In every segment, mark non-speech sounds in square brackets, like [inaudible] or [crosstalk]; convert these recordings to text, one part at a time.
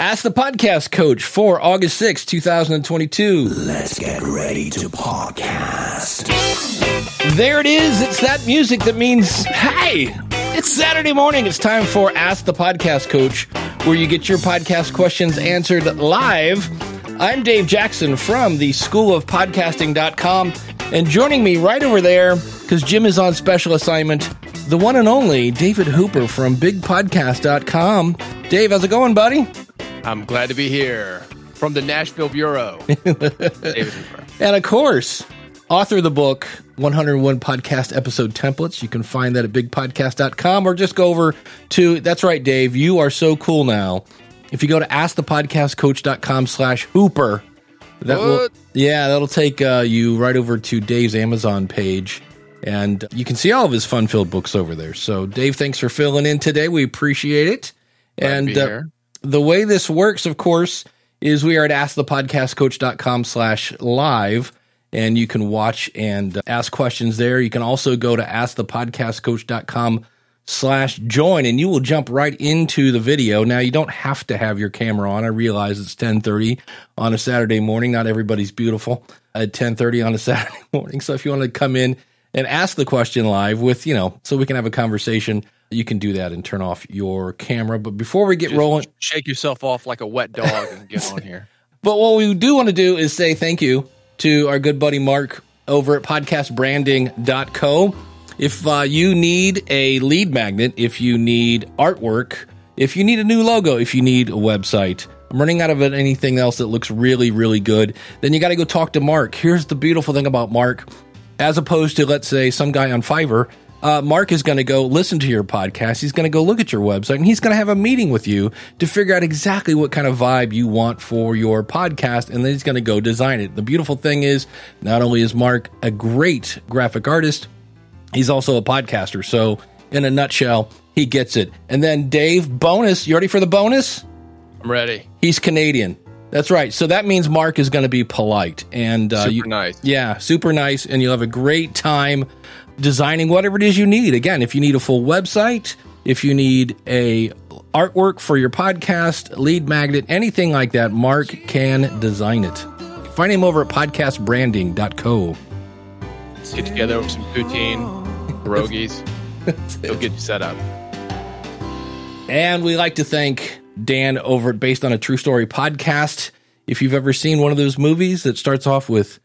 Ask the Podcast Coach for August sixth, two 2022. Let's get ready to podcast. There it is. It's that music that means, hey, it's Saturday morning. It's time for Ask the Podcast Coach, where you get your podcast questions answered live. I'm Dave Jackson from the School of Podcasting.com, and joining me right over there, because Jim is on special assignment, the one and only David Hooper from BigPodcast.com. Dave, how's it going, buddy? I'm glad to be here from the Nashville Bureau. [laughs] David Hooper. And of course, author of the book 101 podcast episode templates. You can find that at bigpodcast.com or just go over to that's right, Dave. You are so cool now. If you go to askthepodcastcoach.com slash hooper, that will What? yeah, that'll take uh, you right over to Dave's Amazon page. And you can see all of his fun filled books over there. So, Dave, thanks for filling in today. We appreciate it. Glad to and be uh, here. The way this works, of course, is we are at askthepodcastcoach.com slash live, and you can watch and ask questions there. You can also go to askthepodcastcoach.com slash join, and you will jump right into the video. Now, you don't have to have your camera on. I realize it's 1030 on a Saturday morning. Not everybody's beautiful at 1030 on a [laughs] Saturday morning. So if you want to come in and ask the question live with, you know, so we can have a conversation, you can do that and turn off your camera. But before we get Just rolling, Shake yourself off like a wet dog and get on here. [laughs] but what we do want to do is say thank you to our good buddy Mark over at podcastbranding.co. If uh, you need a lead magnet, if you need artwork, if you need a new logo, if you need a website, I'm running out of anything else that looks really, really good, then you got to go talk to Mark. Here's the beautiful thing about Mark, as opposed to, let's say, some guy on Fiverr. Uh, Mark is going to go listen to your podcast. He's going to go look at your website and he's going to have a meeting with you to figure out exactly what kind of vibe you want for your podcast. And then he's going to go design it. The beautiful thing is, not only is Mark a great graphic artist, he's also a podcaster. So, in a nutshell, he gets it. And then, Dave, bonus. You ready for the bonus? I'm ready. He's Canadian. That's right. So that means Mark is going to be polite and uh, Super you- nice. Yeah, super nice, and you'll have a great time designing whatever it is you need. Again, if you need a full website, if you need a artwork for your podcast, lead magnet, anything like that, Mark can design it. Find him over at podcastbranding.co. Let's get together with some poutine, pierogies. He'll get you set up. And we like to thank Dan over at Based on a True Story podcast. If you've ever seen one of those movies that starts off with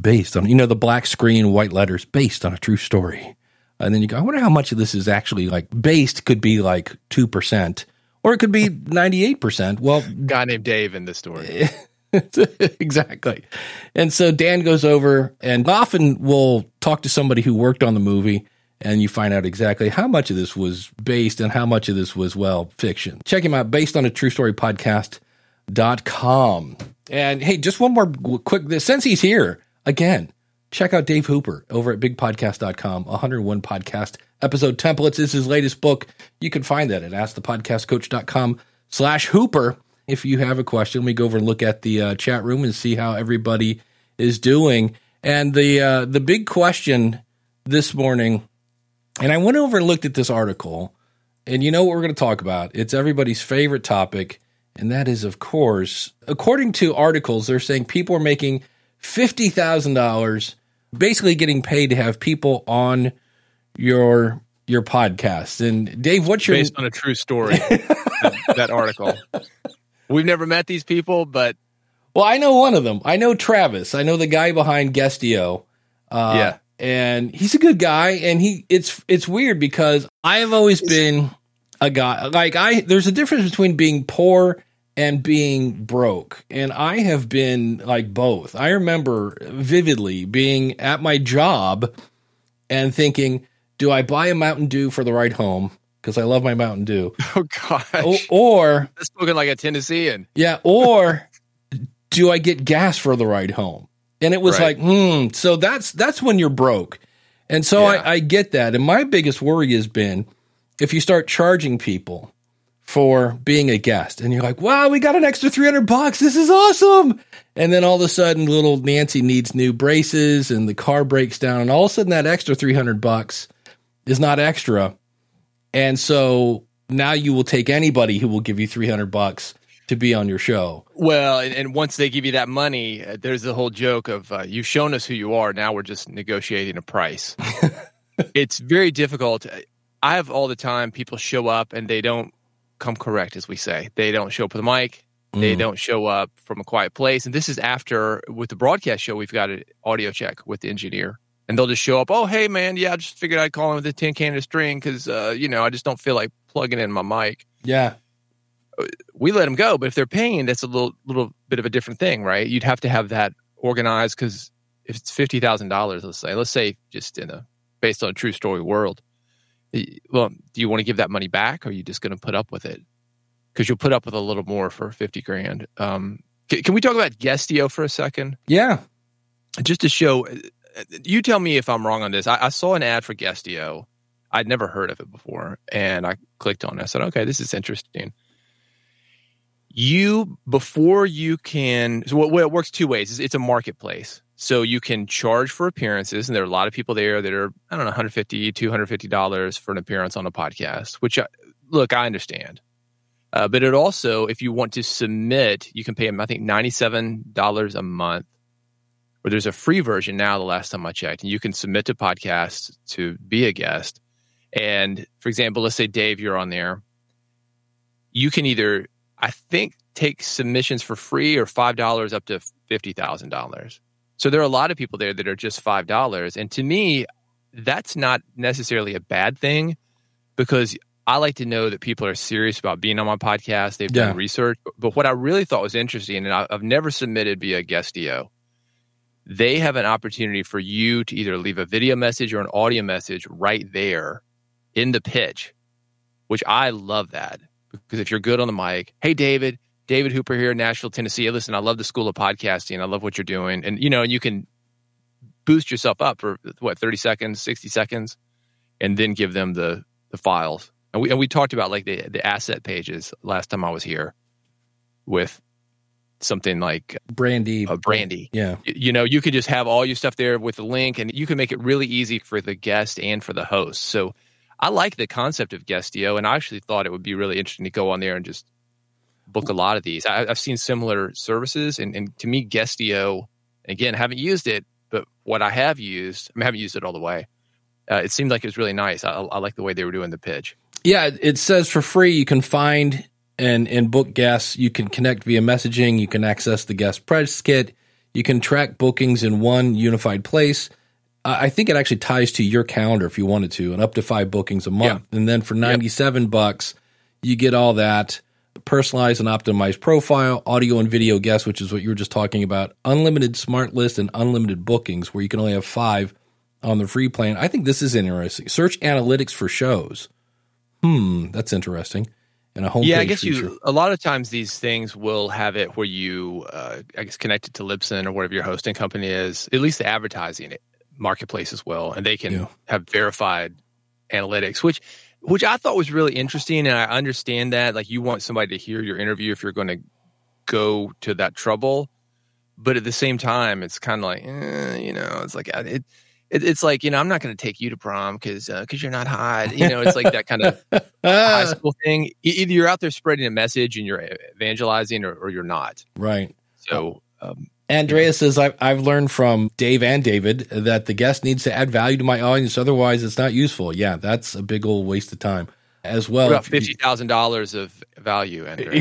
based on, you know, the black screen, white letters, based on a true story. And then you go, I wonder how much of this is actually like based could be like 2%, or it could be 98%. Well, Guy named Dave in this story. [laughs] exactly. And so Dan goes over and often will talk to somebody who worked on the movie and you find out exactly how much of this was based and how much of this was, well, fiction. Check him out based on a true story podcast.com. And hey, just one more quick, since he's here again, check out Dave Hooper over at bigpodcast.com, 101 podcast episode templates is his latest book. You can find that at askthepodcastcoach.com slash Hooper. If you have a question, we go over and look at the uh, chat room and see how everybody is doing. And the uh, the big question this morning, and I went over and looked at this article, and you know what we're going to talk about? It's everybody's favorite topic, and that is, of course, according to articles, they're saying people are making fifty thousand dollars, basically getting paid to have people on your your podcast. And Dave, what's your Based on a true story, that, that article. We've never met these people, but Well, I know one of them. I know Travis. I know the guy behind Guestio. Uh, Yeah. and he's a good guy. And he it's it's weird because I have always been a guy like I. There's a difference between being poor and being broke, and I have been like both. I remember vividly being at my job and thinking, "Do I buy a Mountain Dew for the ride home?" Because I love my Mountain Dew, [laughs] oh gosh, O- or that's looking like a Tennessean. yeah, or do I get gas for the ride home? And it was Right. like, hmm. So that's that's when you're broke, and so Yeah. I, I get that. And my biggest worry has been if you start charging people for being a guest, and you're like, wow, we got an extra three hundred bucks. This is awesome. And then all of a sudden, little Nancy needs new braces, and the car breaks down, and all of a sudden, that extra three hundred bucks is not extra, and so now you will take anybody who will give you three hundred bucks to be on your show. Well, and, and once they give you that money, uh, there's the whole joke of uh, you've shown us who you are. Now we're just negotiating a price. [laughs] it's very difficult. I have all the time people show up and they don't come correct, as we say. They don't show up with a mic. They Mm. don't show up from a quiet place. And this is after, with the broadcast show, we've got an audio check with the engineer. And they'll just show up, oh, hey, man, yeah, I just figured I'd call in with a tin can of string because, uh, you know, I just don't feel like plugging in my mic. Yeah. We let them go. But if they're paying, that's a little, little bit of a different thing, right? You'd have to have that organized because if it's $50,000, let's say, let's say just in a, based on a true story world, well, do you want to give that money back or are you just going to put up with it? Because you'll put up with a little more for 50 grand. Um, can, can we talk about Guestio for a second? Yeah. just to show you tell me if i'm wrong on this I, I saw an ad for guestio i'd never heard of it before and i clicked on it i said okay this is interesting you before you can so what, what it works two ways is it's a marketplace so you can charge for appearances and there are a lot of people there that are i don't know 150 250 dollars for an appearance on a podcast which I, look i understand. Uh, but it also if you want to submit you can pay them i think $97 a month. Or there's a free version now the last time i checked and you can submit to podcasts to be a guest. And for example let's say dave you're on there. You can either i think take submissions for free or $5 up to $50000 so there are a lot of people there that are just $5 and to me that's not necessarily a bad thing because i like to know that people are serious about being on my podcast. They've Yeah. done research but what i really thought was interesting and i've never submitted via guestio they have an opportunity for you to either leave a video message or an audio message right there in the pitch, which I love that because if you're good on the mic, hey David, David Hooper here in Nashville, Tennessee. Listen, I love the School of Podcasting. I love what you're doing, and you know, you can boost yourself up for what 30 seconds, 60 seconds, and then give them the the files. And we and we talked about like the the asset pages last time I was here with something like Brandy. uh, Brandy Yeah. you know you could just have all your stuff there with the link and you can make it really easy for the guest and for the host so i like the concept of guestio and i actually thought it would be really interesting to go on there and just book a lot of these I, i've seen similar services and, and to me guestio again haven't used it but what i have used i, mean, I haven't used it all the way uh, it seemed like it was really nice I, I like the way they were doing the pitch Yeah, it- says for free you can find and and book guests. You can connect via messaging. You can access the guest press kit. You can track bookings in one unified place. Uh, I think it actually ties to your calendar if you wanted to, and up to five bookings a month. And then for ninety seven bucks, you get all that personalized and optimized profile, audio and video guests, which is what you were just talking about, unlimited smart list, and unlimited bookings, where you can only have five on the free plan. I think this is interesting. Search analytics for shows. Hmm, that's interesting. And a homepage yeah, I guess feature. you. A lot of times these things will have it where you, uh, I guess, connected to Libsyn or whatever your hosting company is. At least the advertising marketplace as well, and they can Yeah. have verified analytics, which which I thought was really interesting. And I understand that, like, you want somebody to hear your interview if you're going to go to that trouble, but at the same time, it's kind of like, eh, you know, it's like uh, it. It, it's like you know, I'm not going to take you to prom because because you're not hot. You know, it's like that kind of high [laughs] school thing. Either you're out there spreading a message and you're evangelizing, or, or you're not. right. So, um, Andrea says, I've, I've learned from Dave and David that the guest needs to add value to my audience. Otherwise, it's not useful. Yeah, that's a big old waste of time as well. about fifty thousand dollars of value, Andrew. [laughs]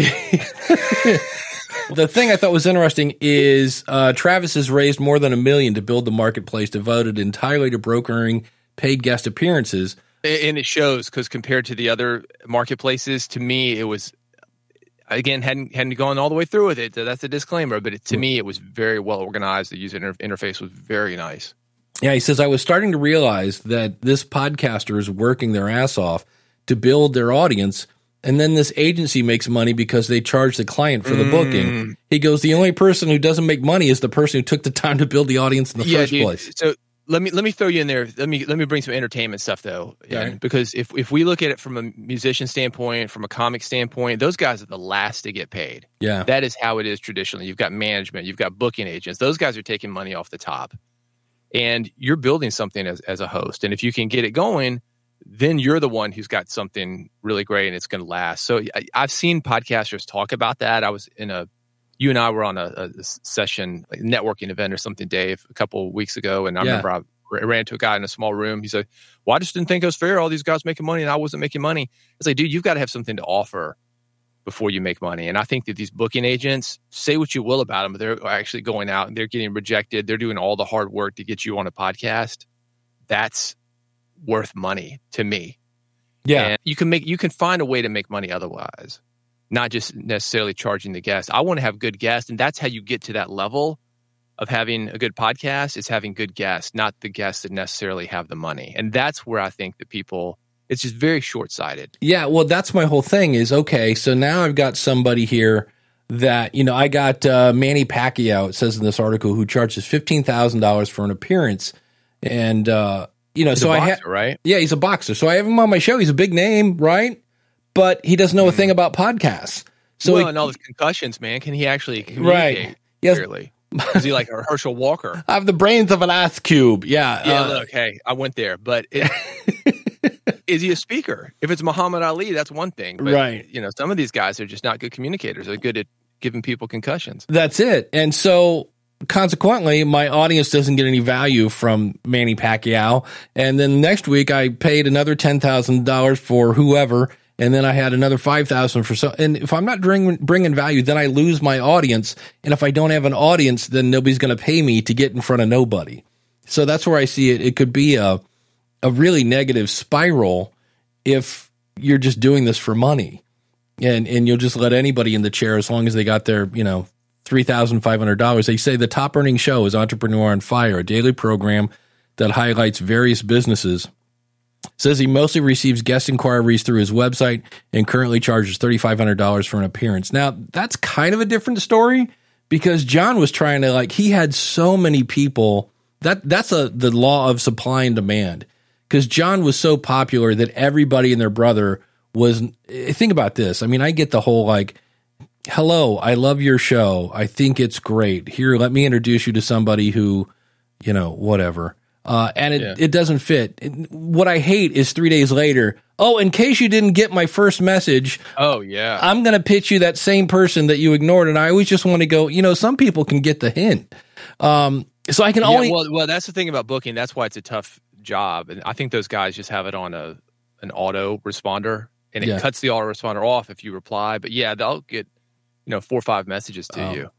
the thing I thought was interesting is uh, Travis has raised more than a million to build the marketplace devoted entirely to brokering paid guest appearances. and it shows because compared to the other marketplaces, to me, it was again hadn't hadn't gone all the way through with it. So that's a disclaimer, but it, to me, it was very well organized. The user inter- interface was very nice. Yeah, he says, I was starting to realize that this podcaster is working their ass off to build their audience. And then this agency makes money because they charge the client for the Mm. booking. He goes, the only person who doesn't make money is the person who took the time to build the audience in the first dude. place. So let me let me throw you in there. Let me let me bring some entertainment stuff though, because if if we look at it from a musician standpoint, from a comic standpoint, those guys are the last to get paid. Yeah. That is how it is traditionally. You've got management, you've got booking agents. Those guys are taking money off the top. And you're building something as, as a host. And if you can get it going, then you're the one who's got something really great and it's going to last. So I, I've seen podcasters talk about that. I was in a, you and I were on a, a session, like networking event or something, Dave, a couple of weeks ago, and I Yeah. remember I ran to a guy in a small room. He said, "Well, I just didn't think it was fair. All these guys making money, and I wasn't making money." It's like, dude, you've got to have something to offer before you make money. And I think that these booking agents say what you will about them, but they're actually going out and they're getting rejected. They're doing all the hard work to get you on a podcast. That's worth money to me. Yeah. And you can make you can find a way to make money otherwise, not just necessarily charging the guest. I want to have good guests, and that's how you get to that level of having a good podcast is having good guests, not the guests that necessarily have the money. And that's where I think that people it's just very short sighted. Yeah, well, that's my whole thing. Is okay. So now I've got somebody here that you know. I got uh, Manny Pacquiao. It says in this article who charges fifteen thousand dollars for an appearance, and uh, you know, so I have right? yeah, he's a boxer. So I have him on my show. He's a big name, right? But he doesn't know a thing about podcasts. So well, he- and all the concussions, man. Can he actually communicate Right. Yes. clearly? Is he like a [laughs] Herschel Walker? I have the brains of an ice cube. Yeah, Yeah, uh, look, hey, I went there, but it, [laughs] is he a speaker? If it's Muhammad Ali, that's one thing. But, Right. You know, some of these guys are just not good communicators. They're good at giving people concussions. That's it. And so consequently, my audience doesn't get any value from Manny Pacquiao. And then next week, I paid another ten thousand dollars for whoever, and then I had another five thousand for so. And if I'm not bringing bringing value, then I lose my audience. And if I don't have an audience, then nobody's going to pay me to get in front of nobody. So that's where I see it. It could be a a really negative spiral if you're just doing this for money and and you'll just let anybody in the chair as long as they got their you know three thousand five hundred dollars. They say the top earning show is Entrepreneur on Fire, a daily program that highlights various businesses. Says he mostly receives guest inquiries through his website and currently charges thirty five hundred dollars for an appearance. Now that's kind of a different story because John was trying to like he had so many people that that's a the law of supply and demand because John was so popular that everybody and their brother was. eh, Think about this. I mean, I get the whole like, "Hello, I love your show. I think it's great. Here, let me introduce you to somebody who, you know, whatever." Uh, and it, Yeah. it doesn't fit. What I hate is three days later. Oh, in case you didn't get my first message, Oh, yeah. I'm going to pitch you that same person that you ignored. And I always just want to go, you know, some people can get the hint. Um, so I can Yeah, only, well, well, that's the thing about booking. That's why it's a tough job. And I think those guys just have it on a an auto responder and it Yeah. cuts the auto responder off if you reply. But yeah, they'll get, you know, four or five messages to Oh. you.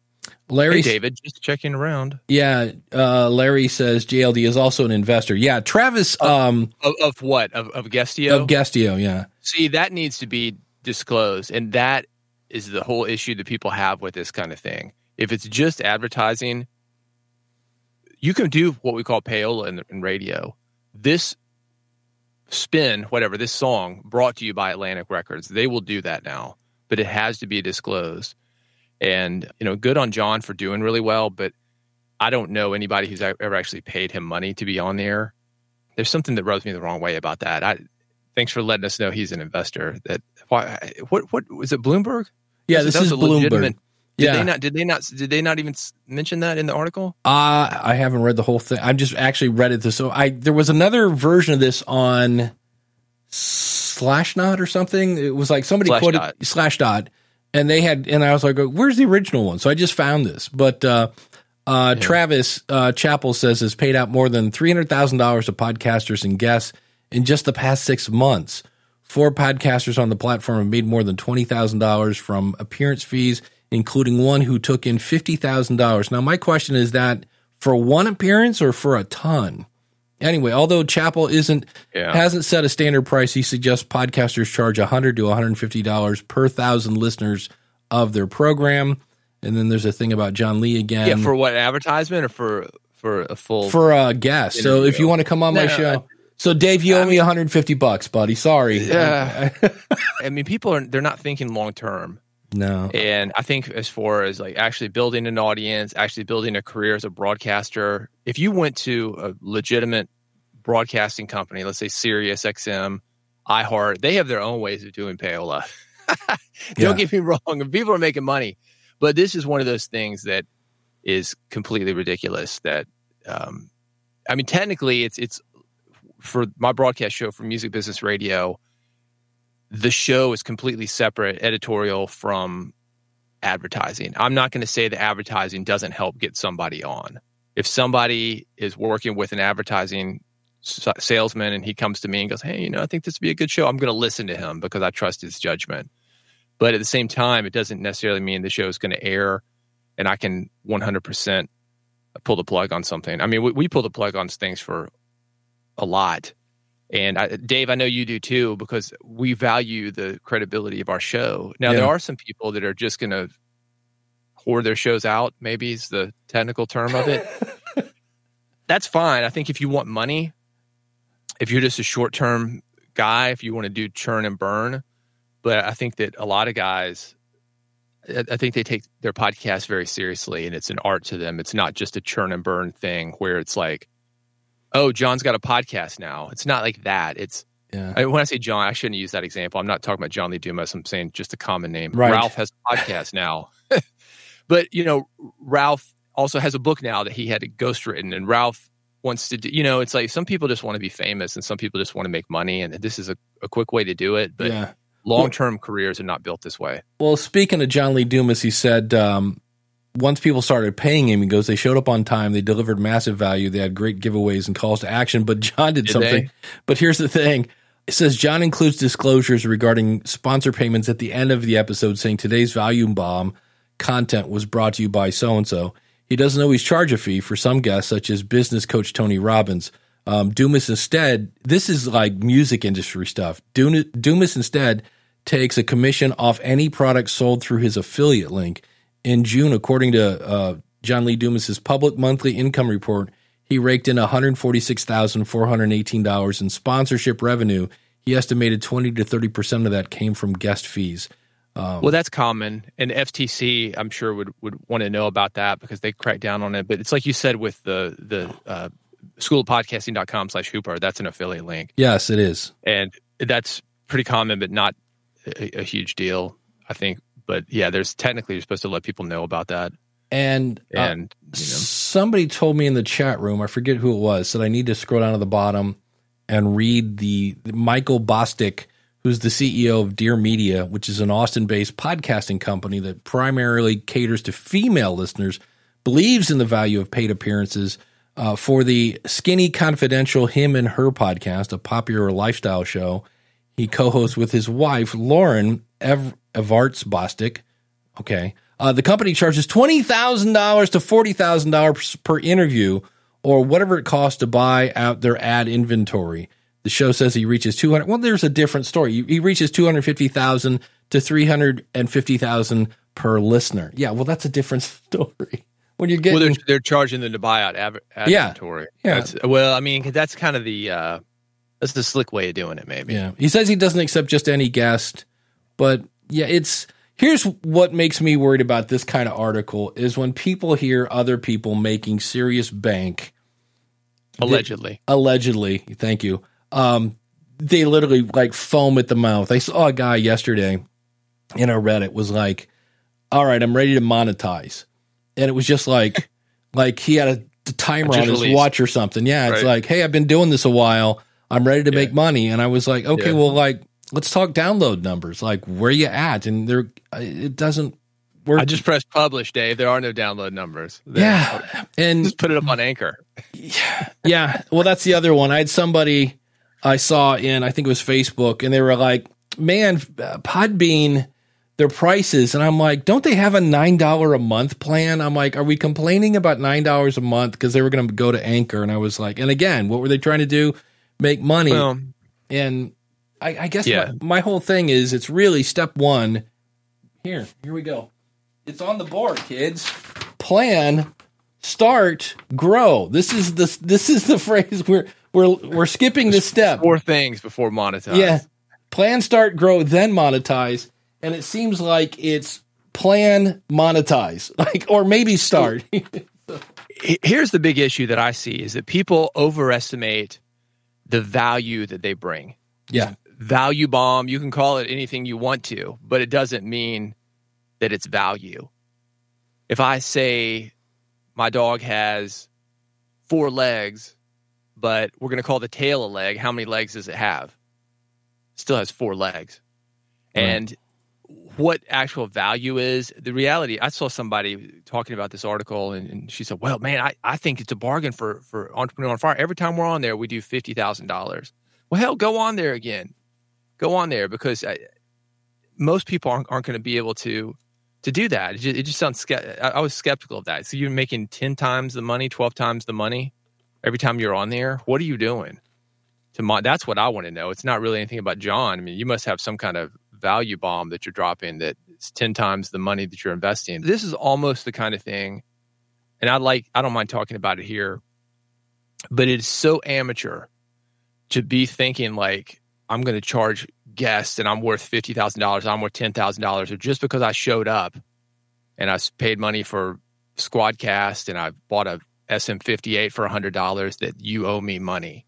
Larry, Hey, David, just checking around. yeah, uh, Larry says JLD is also an investor. Yeah, Travis um, Of, of what? Of, of Guestio? of Guestio. Yeah, See, that needs to be disclosed. And that is the whole issue that people have with this kind of thing. If it's just advertising, you can do what we call payola in, in radio. This spin, whatever, this song brought to you by Atlantic Records, they will do that now, but it has to be disclosed. And, you know, good on John for doing really well, but I don't know anybody who's ever actually paid him money to be on the air. There's something that rubs me the wrong way about that. I, thanks for letting us know he's an investor. That why? What? What was it? Bloomberg? yeah. This is Bloomberg. Did Yeah, they not? Did they not? Did they not even mention that in the article? Uh, I haven't read the whole thing. I've just actually read it. This so I there was another version of this on Slashdot or something. It was like somebody Slashdot. quoted Slashdot, and they had, and I was like, "Where's the original one?" So I just found this. But uh, uh, Travis uh, Chappell says has paid out more than three hundred thousand dollars to podcasters and guests in just the past six months. Four podcasters on the platform have made more than twenty thousand dollars from appearance fees, including one who took in fifty thousand dollars. Now, my question is that for one appearance or for a ton? Anyway, although Chappell isn't Yeah. hasn't set a standard price, he suggests podcasters charge hundred to one hundred and fifty dollars per thousand listeners of their program. And then there's a thing about John Lee again yeah, for what advertisement or for for a full? for a guest. So if you want to come on my No, show, so Dave, you owe me 150 bucks, buddy. Sorry. Yeah. [laughs] I mean, people are they're not thinking long term. No. And I think as far as like actually building an audience, actually building a career as a broadcaster, if you went to a legitimate broadcasting company, let's say Sirius XM, iHeart, they have their own ways of doing payola. [laughs] Don't get me wrong, people are making money, but this is one of those things that is completely ridiculous. That um, I mean, technically, it's it's for my broadcast show for Music Business Radio, the show is completely separate editorial from advertising. I'm not going to say the advertising doesn't help get somebody on. If somebody is working with an advertising salesman and he comes to me and goes, Hey, you know, I think this would be a good show, I'm going to listen to him because I trust his judgment. But at the same time, it doesn't necessarily mean the show is going to air and I can 100% pull the plug on something. I mean, we, we pull the plug on things for a lot. And I, Dave, I know you do too, because we value the credibility of our show. Now, yeah. there are some people that are just going to whore their shows out, maybe is the technical term of it. [laughs] That's fine. I think if you want money, if you're just a short term guy, if you want to do churn and burn, but I think that a lot of guys, I think they take their podcast very seriously and it's an art to them. It's not just a churn and burn thing where it's like, oh, John's got a podcast now. It's not like that. It's yeah. I, when I say John, I shouldn't use that example. I'm not talking about John Lee Dumas. I'm saying just a common name. Right. Ralph has a podcast now. [laughs] but, you know, Ralph also has a book now that he had ghostwritten, and Ralph wants to do, you know, it's like some people just want to be famous and some people just want to make money. And this is a, a quick way to do it. But yeah. long term careers are not built this way. Well, speaking of John Lee Dumas, he said, um, once people started paying him, he goes, they showed up on time, they delivered massive value, they had great giveaways and calls to action. But John did, did something. They? But here's the thing. It says John includes disclosures regarding sponsor payments at the end of the episode, saying today's volume bomb content was brought to you by so and so. He doesn't always charge a fee for some guests, such as business coach Tony Robbins. Um, Dumas instead, this is like music industry stuff. Dumas instead takes a commission off any product sold through his affiliate link in June, according to uh, John Lee Dumas's public monthly income report, he raked in $146,418 in sponsorship revenue. He estimated 20 to 30% of that came from guest fees. Um, well, that's common. And FTC, I'm sure, would, would want to know about that because they crack down on it. But it's like you said with the, the uh, schoolofpodcasting.com slash hooper, that's an affiliate link. Yes, it is. And that's pretty common, but not a, a huge deal, I think but yeah, there's technically you're supposed to let people know about that. And uh, and uh, you know. somebody told me in the chat room, I forget who it was, said I need to scroll down to the bottom and read the, the Michael Bosstick, who's the CEO of Dear Media, which is an Austin-based podcasting company that primarily caters to female listeners, believes in the value of paid appearances. Uh, for the Skinny Confidential Him and Her podcast, a popular lifestyle show, he co-hosts with his wife Lauren Ev- Evarts Bosstick. Okay. Uh, the company charges $20,000 to $40,000 per interview or whatever it costs to buy out their ad inventory. The show says he reaches 200. Well, there's a different story. He reaches 250,000 to 350,000 per listener. Yeah, well, that's a different [laughs] story. When you're getting, well, they're, they're charging them to buy out ad, ad yeah, inventory. Yeah. That's, well, I mean, that's kind of the uh, that's the slick way of doing it. Maybe. Yeah. He says he doesn't accept just any guest, but yeah, it's here's what makes me worried about this kind of article is when people hear other people making serious bank allegedly they, allegedly thank you um, they literally like foam at the mouth i saw a guy yesterday in a reddit was like all right i'm ready to monetize and it was just like [laughs] like he had a timer on his watch or something yeah it's right. like hey i've been doing this a while i'm ready to yeah. make money and i was like okay yeah. well like let's talk download numbers. Like where you at? And there, uh, it doesn't work. I just pressed publish, Dave. There are no download numbers. There. Yeah, and just put it up on Anchor. Yeah, yeah. Well, that's the other one. I had somebody I saw in I think it was Facebook, and they were like, "Man, uh, Podbean." Their prices, and I'm like, don't they have a nine dollar a month plan? I'm like, are we complaining about nine dollars a month because they were going to go to Anchor? And I was like, and again, what were they trying to do? Make money. Well, and I, I guess yeah. my, my whole thing is it's really step one. Here, here we go. It's on the board, kids. Plan, start, grow. This is the this is the [laughs] phrase we're we're we're skipping this step. Four things before monetize. Yeah. Plan, start, grow, then monetize. And it seems like it's plan, monetize, [laughs] like or maybe start. [laughs] Here's the big issue that I see is that people overestimate the value that they bring. Yeah value bomb. You can call it anything you want to, but it doesn't mean that it's value. If I say my dog has four legs, but we're going to call the tail a leg. How many legs does it have? Still has four legs. Right. And what actual value is. The reality i saw somebody talking about this article and, and, she said well man I, I think it's a bargain for for entrepreneur on fire. Every time we're on there we do $50000 well hell go on there again. Go on there because I, most people aren't, aren't going to be able to to do that. It just, it just sounds I, I was skeptical of that. So you're making 10 times the money 12 times the money every time you're on there? What are you doing? To my, that's what i want to know. It's not really anything about john. I mean you must have some kind of value bomb that you're dropping that's 10 times the money that you're investing. This is almost the kind of thing, and I like, I don't mind talking about it here, but it's so amateur to be thinking like, I'm going to charge guests and I'm worth $50,000, I'm worth $10,000, or just because I showed up and I paid money for Squadcast and I bought a SM58 for $100 that you owe me money.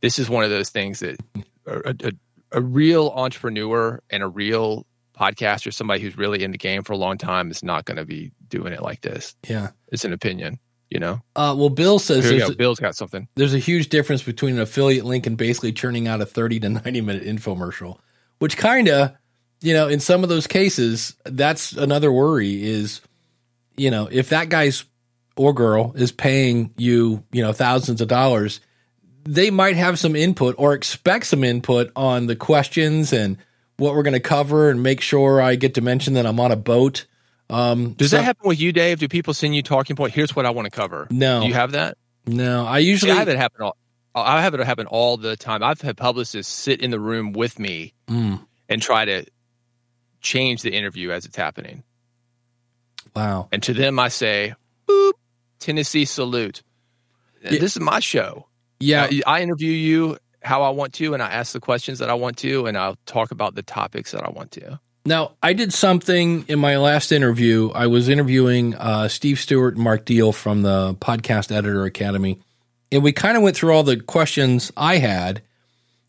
This is one of those things that a, a, a real entrepreneur and a real podcaster, somebody who's really in the game for a long time, is not going to be doing it like this. Yeah, it's an opinion. You know. Uh, well, Bill says Here go. Bill's got something. There's a huge difference between an affiliate link and basically churning out a 30 to 90 minute infomercial, which kind of, you know, in some of those cases, that's another worry is, you know, if that guy's or girl is paying you, you know, thousands of dollars they might have some input or expect some input on the questions and what we're going to cover and make sure I get to mention that I'm on a boat. Um, Does so, that happen with you, Dave? Do people send you talking point? Here's what I want to cover. No, Do you have that. No, I usually See, I have it happen. All, I have it happen all the time. I've had publicists sit in the room with me mm. and try to change the interview as it's happening. Wow! And to them, I say, "Boop, Tennessee salute." Yeah. This is my show. Yeah, uh, I interview you how I want to, and I ask the questions that I want to, and I'll talk about the topics that I want to. Now, I did something in my last interview. I was interviewing uh, Steve Stewart and Mark Deal from the Podcast Editor Academy, and we kind of went through all the questions I had.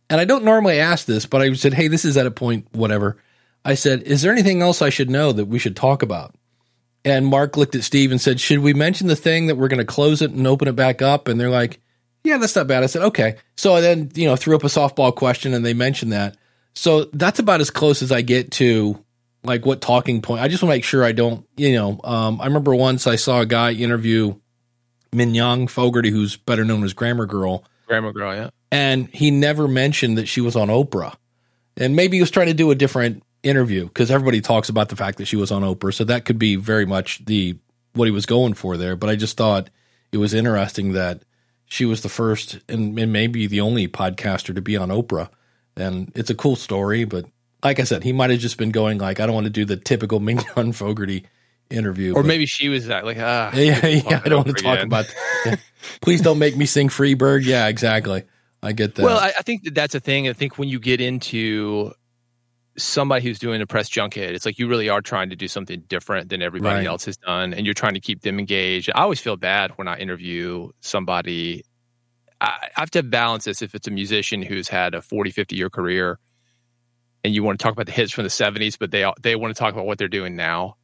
And I don't normally ask this, but I said, "Hey, this is at a point, whatever." I said, "Is there anything else I should know that we should talk about?" And Mark looked at Steve and said, "Should we mention the thing that we're going to close it and open it back up?" And they're like, yeah, that's not bad. I said, okay. So I then, you know, threw up a softball question and they mentioned that. So that's about as close as I get to like what talking point. I just want to make sure I don't, you know, um, I remember once I saw a guy interview Mignon Fogarty, who's better known as Grammar Girl. Grammar Girl, yeah. And he never mentioned that she was on Oprah. And maybe he was trying to do a different interview because everybody talks about the fact that she was on Oprah. So that could be very much the what he was going for there. But I just thought it was interesting that she was the first and, and maybe the only podcaster to be on Oprah. And it's a cool story, but like I said, he might have just been going like, I don't want to do the typical [laughs] Mignon Fogarty interview. Or but, maybe she was like, ah, yeah, yeah, I don't want to talk again. about. [laughs] Yeah. Please don't make me sing Freebird. Yeah, exactly. I get that. Well, I, I think that that's a thing. I think when you get into somebody who's doing a press junket, it's like you really are trying to do something different than everybody right. else has done, and you're trying to keep them engaged. I always feel bad when I interview somebody. I, have to balance this if it's a musician who's had a 40, 50 year career and you want to talk about the hits from the 70s, but they they want to talk about what they're doing now.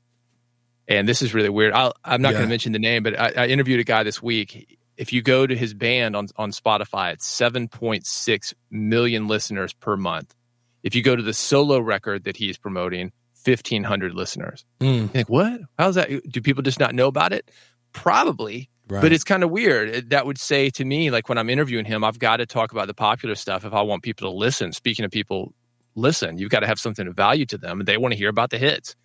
And this is really weird. i am not yeah. going to mention the name, but I, I interviewed a guy this week. If you go to his band on, on Spotify, it's 7.6 million listeners per month if you go to the solo record that he's promoting, 1,500 listeners. Mm. think, what? How's that? Do people just not know about it? Probably. Right. But it's kind of weird. That would say to me, like when I'm interviewing him, I've got to talk about the popular stuff if I want people to listen. Speaking of people, listen, you've got to have something of value to them, they want to hear about the hits.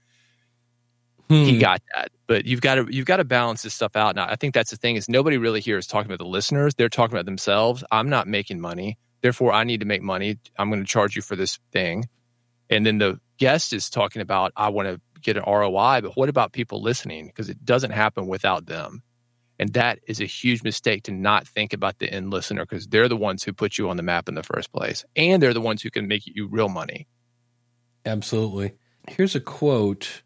Hmm. He got that, but you've got to you've got to balance this stuff out. Now, I think that's the thing is nobody really here is talking about the listeners; they're talking about themselves. I'm not making money. Therefore, I need to make money. I'm going to charge you for this thing. And then the guest is talking about, I want to get an ROI, but what about people listening? Because it doesn't happen without them. And that is a huge mistake to not think about the end listener because they're the ones who put you on the map in the first place. And they're the ones who can make you real money. Absolutely. Here's a quote.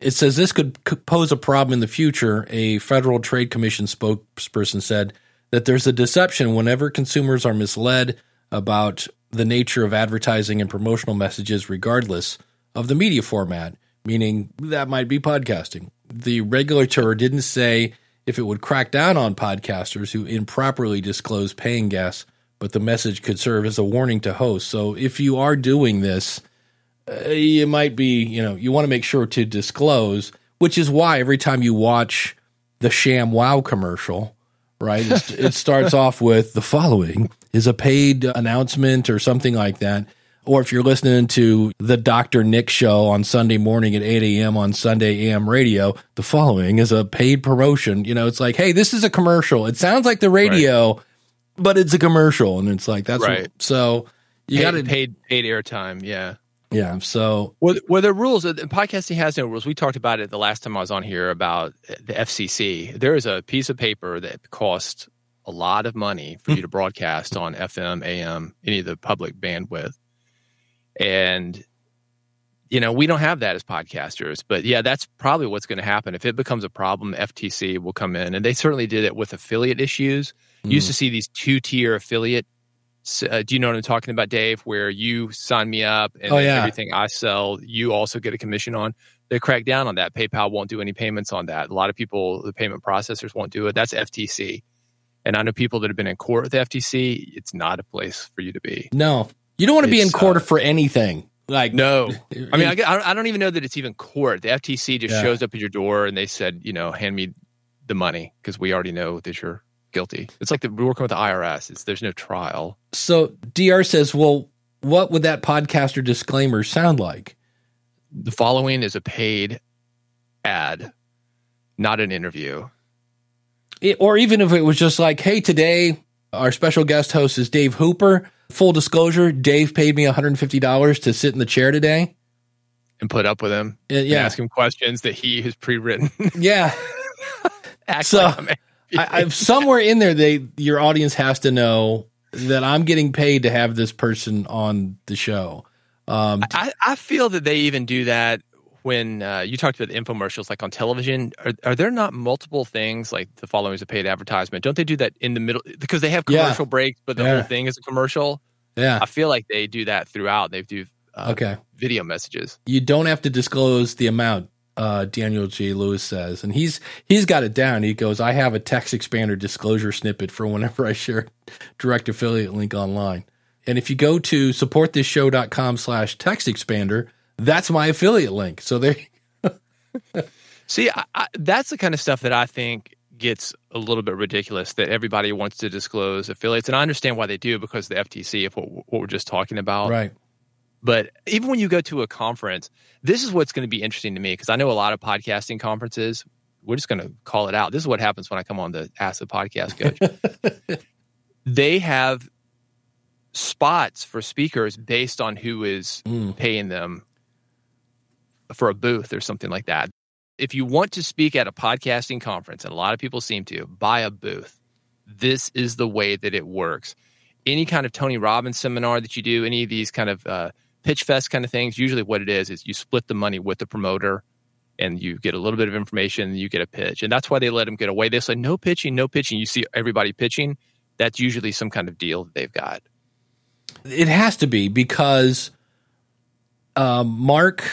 It says this could pose a problem in the future. A Federal Trade Commission spokesperson said that there's a deception whenever consumers are misled about the nature of advertising and promotional messages, regardless of the media format, meaning that might be podcasting. The regulator didn't say if it would crack down on podcasters who improperly disclose paying guests, but the message could serve as a warning to hosts. So if you are doing this, uh, you might be, you know, you want to make sure to disclose, which is why every time you watch the Sham Wow commercial, right, it, it starts off with the following is a paid announcement or something like that. Or if you're listening to the Dr. Nick show on Sunday morning at 8 a.m. on Sunday AM radio, the following is a paid promotion. You know, it's like, hey, this is a commercial. It sounds like the radio, but it's a commercial. And it's like, that's Right. what, so you got to, paid paid airtime. Yeah. Yeah. So, Well, well, the rules. Podcasting has no rules. We talked about it the last time I was on here about the FCC. There is a piece of paper that costs a lot of money for you to broadcast on FM, AM, any of the public bandwidth, and you know we don't have that as podcasters. But yeah, that's probably what's going to happen if it becomes a problem. FTC will come in, and they certainly did it with affiliate issues. You used mm. to see these two tier affiliate. Uh, do you know what I'm talking about, Dave? Where you sign me up and Oh, yeah. everything I sell, you also get a commission on. They crack down on that. PayPal won't do any payments on that. A lot of people, the payment processors won't do it. That's FTC. And I know people that have been in court with FTC. It's not a place for you to be. no, you don't want to be in court uh, for anything. Like, No, [laughs] I mean, I, I don't even know that it's even court. The FTC just Yeah. shows up at your door and they said, you know, hand me the money because we already know that you're guilty. It's like the, we're working with the IRS. It's, there's no trial. so DR says, well, what would that podcaster disclaimer sound like? The following is a paid ad, not an interview. It- or even if it was just like, hey, today our special guest host is Dave Hooper. Full disclosure, Dave paid me $150 to sit in the chair today. And put up with him, Uh, and yeah. ask him questions that he has pre-written. Yeah. [laughs] Act So, like I, I, somewhere in there, they your audience has to know that I'm getting paid to have this person on the show. Um, I, I feel that they even do that when uh, you talked about the infomercials, like on television. Are, are there not multiple things like the following is a paid advertisement? Don't they do that in the middle because they have Yeah. commercial breaks, but the Yeah. whole thing is a commercial? yeah. I feel like they do that throughout. They do uh, Okay. video messages. You don't have to disclose the amount. Uh, Daniel J. Lewis says, and he's he's got it down. He goes, "I have a text expander disclosure snippet for whenever I share [laughs] direct affiliate link online." And if you go to supportthishow.com slash text expander, that's my affiliate link. So there, [laughs] See, I, I, that's the kind of stuff that I think gets a little bit ridiculous that everybody wants to disclose affiliates. And I understand why they do because the FTC, if what, what we're just talking about. right? But even when you go to a conference, this is what's going to be interesting to me because I know a lot of podcasting conferences. We're just going to call it out. This is what happens when I come on the Ask the Podcast Coach. [laughs] they have spots for speakers based on who is Mm. paying them for a booth or something like that. If you want to speak at a podcasting conference, and a lot of people seem to, buy a booth. This is the way that it works. Any kind of Tony Robbins seminar that you do, any of these kind of uh, pitch fest kind of things, usually what it is is you split the money with the promoter and you get a little bit of information you get a pitch. And that's why they let them get away. They say no pitching, no pitching. You see everybody pitching. That's usually some kind of deal that they've got. It has to be because uh, Mark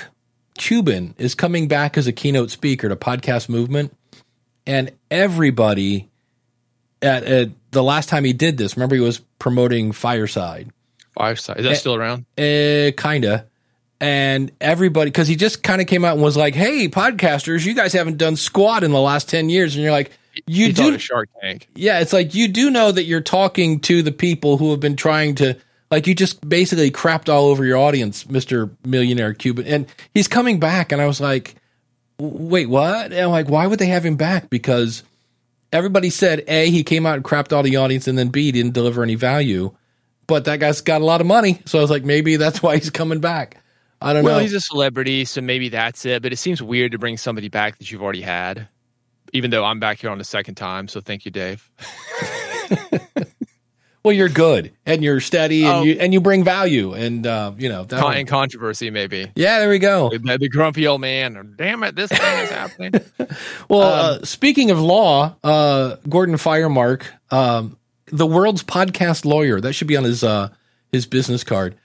Cuban is coming back as a keynote speaker to Podcast Movement, and everybody at, at the last time he did this, remember he was promoting Fireside, Fireside. Is that Eh, still around? uh, kinda, and everybody because he just kind of came out and was like, "Hey, podcasters, you guys haven't done squat in the last ten years," and you're like, "You He do Shark Tank. yeah, it's like you do know that you're talking to the people who have been trying to like you just basically crapped all over your audience, Mr. Millionaire Cuban. And he's coming back and I was like, "Wait, what?" And I'm like, "Why would they have him back?" Because everybody said A, he came out and crapped all the audience and then B, he didn't deliver any value. But that guy's got a lot of money, so I was like, maybe that's why he's coming back. I don't Well, know. he's a celebrity, so maybe that's it. But it seems weird to bring somebody back that you've already had. Even though I'm back here on the second time, so thank you, Dave. [laughs] well, you're good and you're steady and Oh. you and you bring value and uh, you know that Con- and controversy, maybe. yeah, there we go. The, the grumpy old man. Damn it, this thing is [laughs] happening. Well, Um, uh, speaking of law, uh, Gordon Firemark, um, the world's podcast lawyer, that should be on his uh, his business card.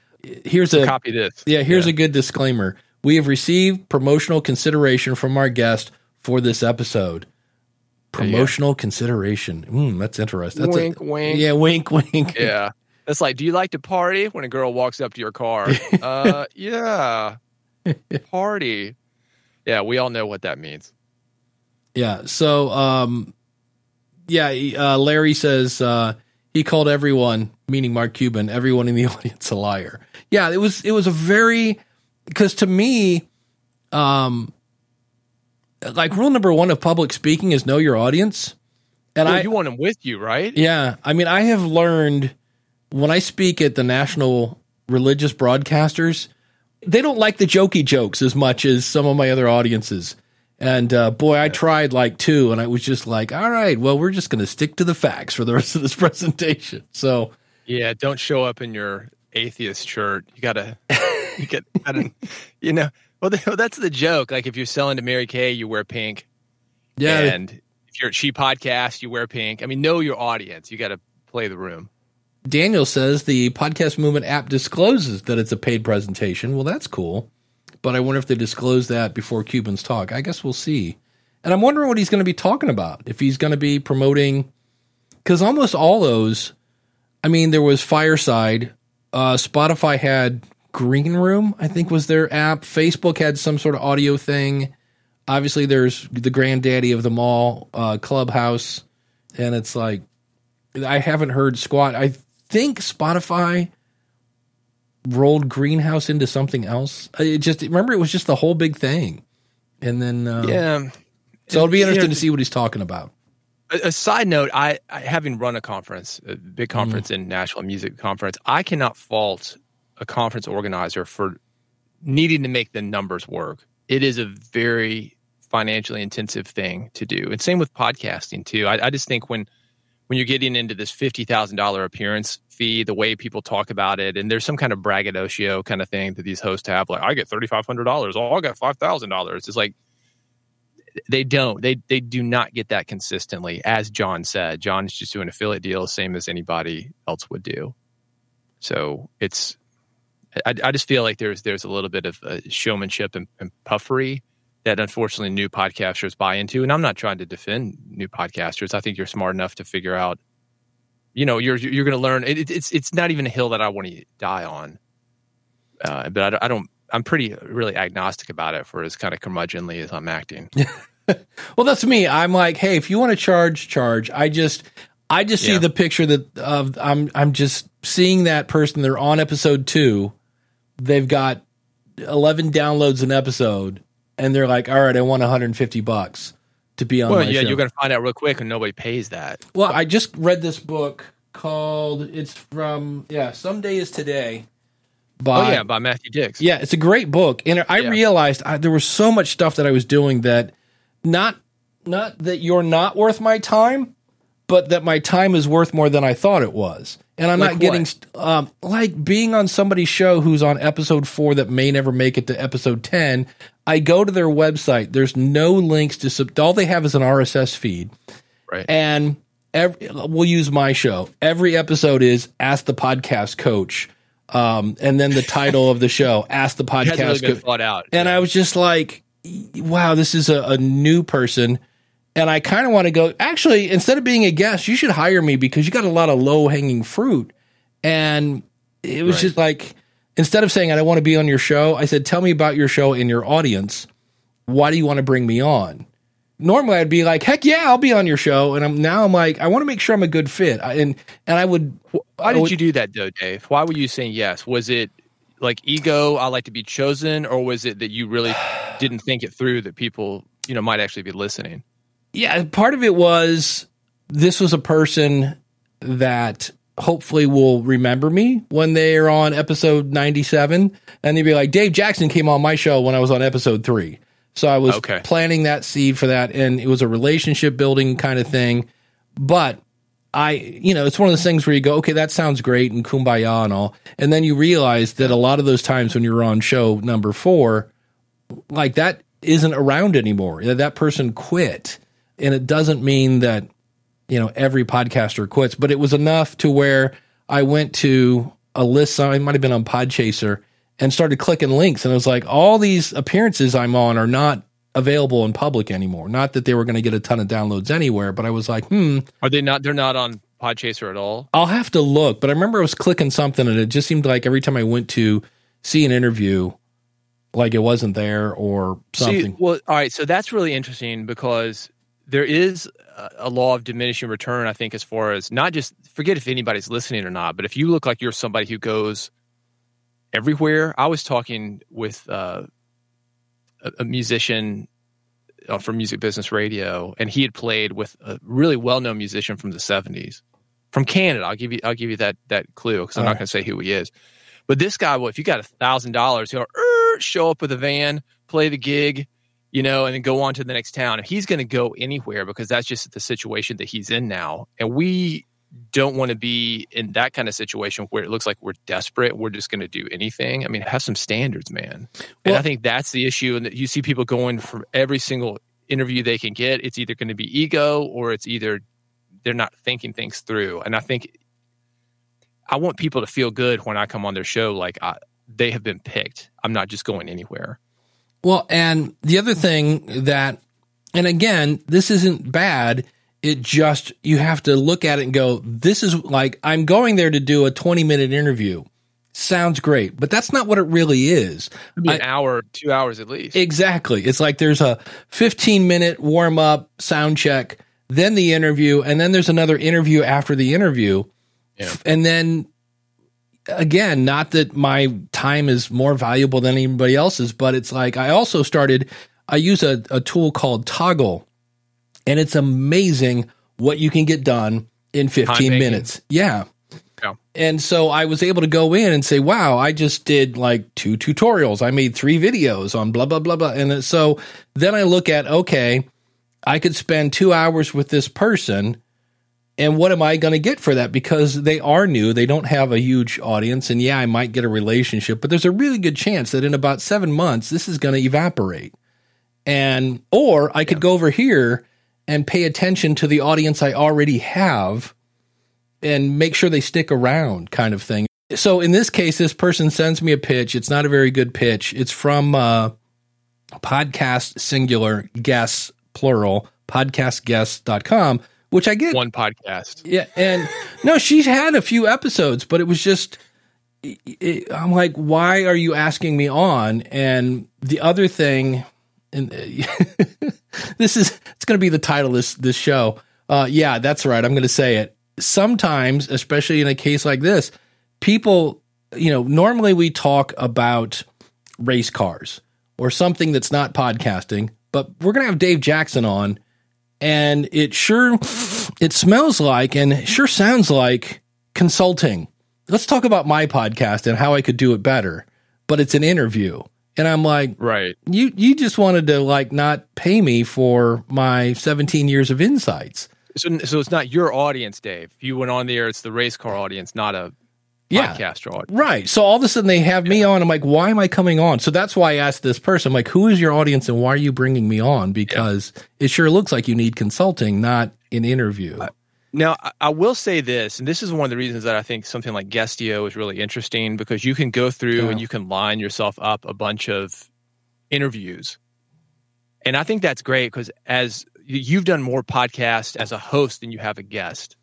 Here's a Copy this. yeah. Here's a good disclaimer. We have received promotional consideration from our guest for this episode. Promotional consideration. Mm, that's interesting. That's wink, a, wink. Yeah, wink, wink. [laughs] Yeah. That's like, do you like to party? When a girl walks up to your car, [laughs] uh, yeah, party. Yeah, we all know what that means. Yeah. So, um, yeah, uh, Larry says uh, he called everyone, meaning Mark Cuban, everyone in the [laughs] audience a liar. Yeah, it was it was a very because to me, um, like rule number one of public speaking is know your audience, and Well, I you want them with you, right? yeah, I mean I have learned when I speak at the national religious broadcasters, they don't like the jokey jokes as much as some of my other audiences. And uh, boy, I tried like two, and I was just like, all right, well, we're just going to stick to the facts for the rest of this [laughs] presentation. So, Yeah, don't show up in your atheist shirt. You gotta, you get, gotta, [laughs] you know. Well, that's the joke. Like if you're selling to Mary Kay, you wear pink, yeah, and if you're at She Podcast, you wear pink. I mean, know your audience. You got to play the room. Daniel says the podcast movement app discloses that it's a paid presentation. Well, that's cool. But I wonder if they disclose that before Cubans talk. I guess we'll see. And I'm wondering what he's going to be talking about. If he's going to be promoting, because almost all those, I mean, there was Fireside, uh, Spotify had Green Room, I think was their app. Facebook had some sort of audio thing. Obviously, there's the granddaddy of them all, uh, Clubhouse. And it's like, I haven't heard squat. I think Spotify rolled Greenhouse into something else. It just remember it was just the whole big thing, and then uh, Yeah. So it'll be You know, interesting to see what he's talking about. A, a side note: I, I having run a conference, a big conference in Nashville Music Conference, I cannot fault a conference organizer for needing to make the numbers work. It is a very financially intensive thing to do, and same with podcasting too. I, I just think when when you're getting into this fifty thousand dollar appearance fee, the way people talk about it, and there's some kind of braggadocio kind of thing that these hosts have, like I get thirty five hundred dollars, oh I got five thousand dollars. It's like they don't. They they do not get that consistently. As John said, John is just doing affiliate deals, same as anybody else would do. So it's, I, I just feel like there's there's a little bit of uh, showmanship and, and puffery that unfortunately new podcasters buy into. And I'm not trying to defend new podcasters. I think you're smart enough to figure out, you know, you're you're going to learn. It, it's it's not even a hill that I want to die on. Uh, but I, don't- I don't. I'm pretty really agnostic about it for as kind of curmudgeonly as I'm acting. [laughs] Well, that's me. I'm like, hey, if you want to charge, charge. I just, I just see Yeah. the picture that of I'm, I'm just seeing that person. They're on episode two. They've got 11 downloads an episode, and they're like, all right, I want 150 bucks to be on Well, yeah, show. you're to find out real quick, and nobody pays that. Well, I just read this book called it's from yeah, Someday is Today. By, oh yeah, by Matthew Dicks. Yeah, it's a great book, and I Yeah. realized I, there was so much stuff that I was doing that not not that you're not worth my time, but that my time is worth more than I thought it was. And I'm Like not getting um, like being on somebody's show who's on episode four that may never make it to episode ten. I go to their website. There's no links to sub- all they have is an RSS feed right. and every, we'll use my show. Every episode is Ask the Podcast Coach, um, and then the title of the show, Ask the [laughs] hasn't really Podcast thought out. And I was just like, wow, this is a, a new person. And I kind of want to go, actually, instead of being a guest, you should hire me because you got a lot of low hanging fruit. And it was Right. just like, instead of saying, I don't want to be on your show, I said, tell me about your show and your audience. Why do you want to bring me on? Normally, I'd be like, heck yeah, I'll be on your show. And I'm now I'm like, I want to make sure I'm a good fit. I- And and I would, Why did would- you do that though, Dave? Why were you saying yes? Was it like ego, I like to be chosen, or was it that you really didn't think it through that people, you know, might actually be listening? Yeah, part of it was this was a person that hopefully will remember me when they are on episode 97 and they'd be like dave jackson came on my show when i was on episode 3 so i was Okay. planting that seed for that and it was a relationship building kind of thing. But i you know it's one of those things where you go okay that sounds great and kumbaya and all. And then you realize that a lot of those times when you're on show number 4 like that isn't around anymore. That that person quit, and it doesn't mean that you know every podcaster quits, but it was enough to where I went to a list. I might have been on Podchaser and started clicking links, and it was like all these appearances I'm on are not available in public anymore. Not that they were going to get a ton of downloads anywhere, but I was like, hmm, Are they not? They're not on Podchaser at all. I'll have to look. But I remember I was clicking something and it just seemed like every time I went to see an interview, like it wasn't there or something. See, well, all right. So that's really interesting because there is a- law of diminishing return. I think as far as not just forget if anybody's listening or not, but if you look like you're somebody who goes everywhere. I was talking with uh, a, a musician uh, from Music Business Radio, and he had played with a really well-known musician from the '70s from Canada. I'll give you I'll give you that that clue because I'm All not right. going to say who he is. But this guy, well, if you got a thousand dollars, he'll er, show up with a van, play the gig, you know, and then go on to the next town. And he's going to go anywhere because that's just the situation that he's in now. And we don't want to be in that kind of situation where it looks like we're desperate. We're just going to do anything. I mean, have some standards, man. and Well- I think that's the issue. And that you see people going for every single interview they can get. It's either going to be ego or it's either they're not thinking things through. And I think I want people to feel good when I come on their show, like I, they have been picked. I'm not just going anywhere. Well, and the other thing that, and again, this isn't bad. It just, you have to look at it and go, this is like, I'm going there to do a 20 minute interview. Sounds great, but that's not what it really is. An I- hour, two hours at least. Exactly. It's like there's a 15 minute warm up, sound check, then the interview, and then there's another interview after the interview. Yeah. And then again, not that my time is more valuable than anybody else's, but it's like I also started, I use a, a tool called Toggl, and it's amazing what you can get done in 15 Time-making. minutes. Yeah. Yeah. And so I was able to go in and say, wow, I just did like two tutorials. I made three videos on blah, blah, blah, blah. And so then I look at, okay, I could spend two hours with this person. And what am I going to get for that? Because they are new, they don't have a huge audience. And yeah, I might get a relationship, but there's a really good chance that in about seven months, this is going to evaporate. And, or I could go over here and pay attention to the audience I already have and make sure they stick around kind of thing. So in this case, this person sends me a pitch. It's not a very good pitch. It's from uh, podcast singular guests plural podcastguests.com, which I get. One podcast. Yeah. And no, she's had a few episodes, but it was just, it, it- I'm like, why are you asking me on? And the other thing, and [laughs] this is, it's going to be the title of this, this show. Uh, yeah, that's right. I'm going to say it. Sometimes, especially in a case like this, people, you know, normally we talk about race cars or something that's not podcasting, but we're going to have Dave Jackson on and it sure it smells like and sure sounds like consulting. Let's talk about my podcast and how I could do it better. But it's an interview. And I'm like, Right. you you just wanted to like not pay me for my 17 years of insights. So, so it's not your audience, Dave. You went on there, it's the race car audience, not a Yeah. podcaster audience. Right. So all of a sudden they have me on. I'm like, why am I coming on? So that's why I asked this person, I'm like, who is your audience and why are you bringing me on? Because it sure looks like you need consulting, not an interview. Now, I- I will say this, and this is one of the reasons that I think something like Guestio is really interesting because you can go through Yeah. and you can line yourself up a bunch of interviews. And I think that's great because as you've done more podcasts as a host than you have a guest.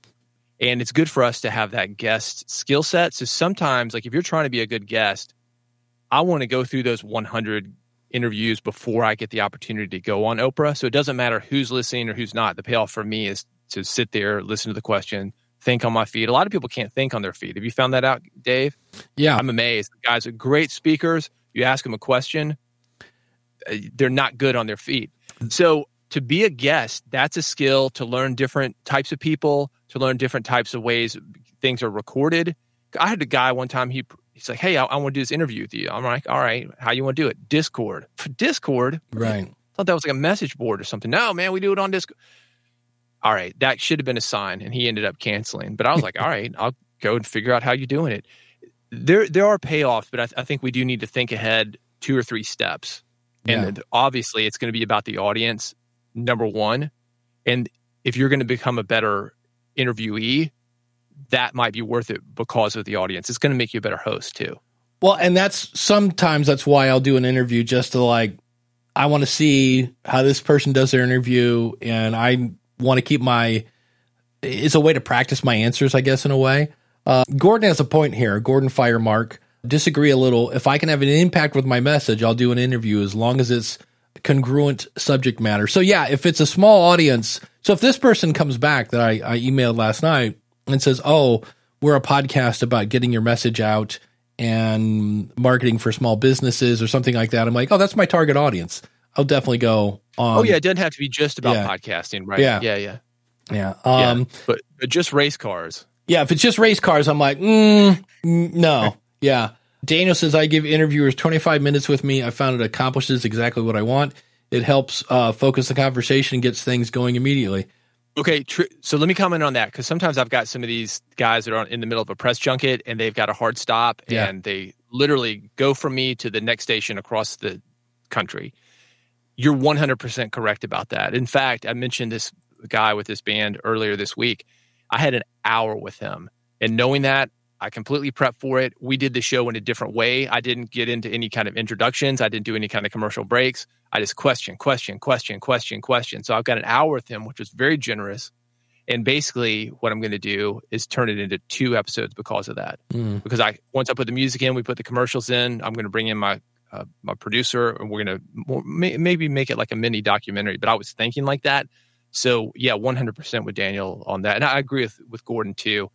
And it's good for us to have that guest skill set. So sometimes, like if you're trying to be a good guest, I want to go through those 100 interviews before I get the opportunity to go on Oprah. So it doesn't matter who's listening or who's not. The payoff for me is to sit there, listen to the question, think on my feet. A lot of people can't think on their feet. Have you found that out, Dave? yeah. I'm amazed. The guys are great speakers. You ask them a question, uh, they're not good on their feet. So to be a guest, that's a skill to learn different types of people, to learn different types of ways things are recorded. I had a guy one time. He he's like, "Hey, I, I want to do this interview with you." I'm like, "All right, how you want to do it?" Discord. For Discord, right. I thought that was like a message board or something. No, man, we do it on Discord. All right, that should have been a sign, and he ended up canceling. But I was like, all right, I'll go and figure out how you're doing it. There, there are payoffs, but I, I think we do need to think ahead two or three steps. And obviously, it's going to be about the audience, number one. And if you're going to become a better interviewee, that might be worth it because of the audience. It's going to make you a better host too. Well, and that's sometimes that's why I'll do an interview just to like I want to see how this person does their interview, and I want to keep my. It's a way to practice my answers, I guess, in a way. Uh, Gordon has a point here. Gordon Firemark disagree a little. If I can have an impact with my message, I'll do an interview as long as it's congruent subject matter. So yeah, if it's a small audience, so if this person comes back that I, I emailed last night and says, "Oh, we're a podcast about getting your message out and marketing for small businesses or something like that," I'm like, "Oh, that's my target audience." I'll definitely go on. oh yeah, it doesn't have to be just about yeah. podcasting, right? Yeah. yeah, yeah. yeah. Um, yeah. But, but just race cars. Yeah, if it's just race cars, I'm like, mm, mm, no. [laughs] Yeah. Daniel says, I give interviewers 25 minutes with me. I found it accomplishes exactly what I want. It helps uh, focus the conversation, and gets things going immediately. Okay, tr- so let me comment on that because sometimes I've got some of these guys that are in the middle of a press junket and they've got a hard stop Yeah. and they literally go from me to the next station across the country. You're 100% correct about that. In fact, I mentioned this guy with this band earlier this week. I had an hour with him, and knowing that, I completely prepped for it. We did the show in a different way. I didn't get into any kind of introductions. I didn't do any kind of commercial breaks. I just question, question, question, question, question. So I've got an hour with him, which was very generous. And basically, what I'm going to do is turn it into two episodes because of that. Mm. Because I once I put the music in, we put the commercials in. I'm going to bring in my uh, my producer, and we're going to may, maybe make it like a mini documentary. But I was thinking like that. So yeah, 100% with Daniel on that, and I agree with with Gordon too.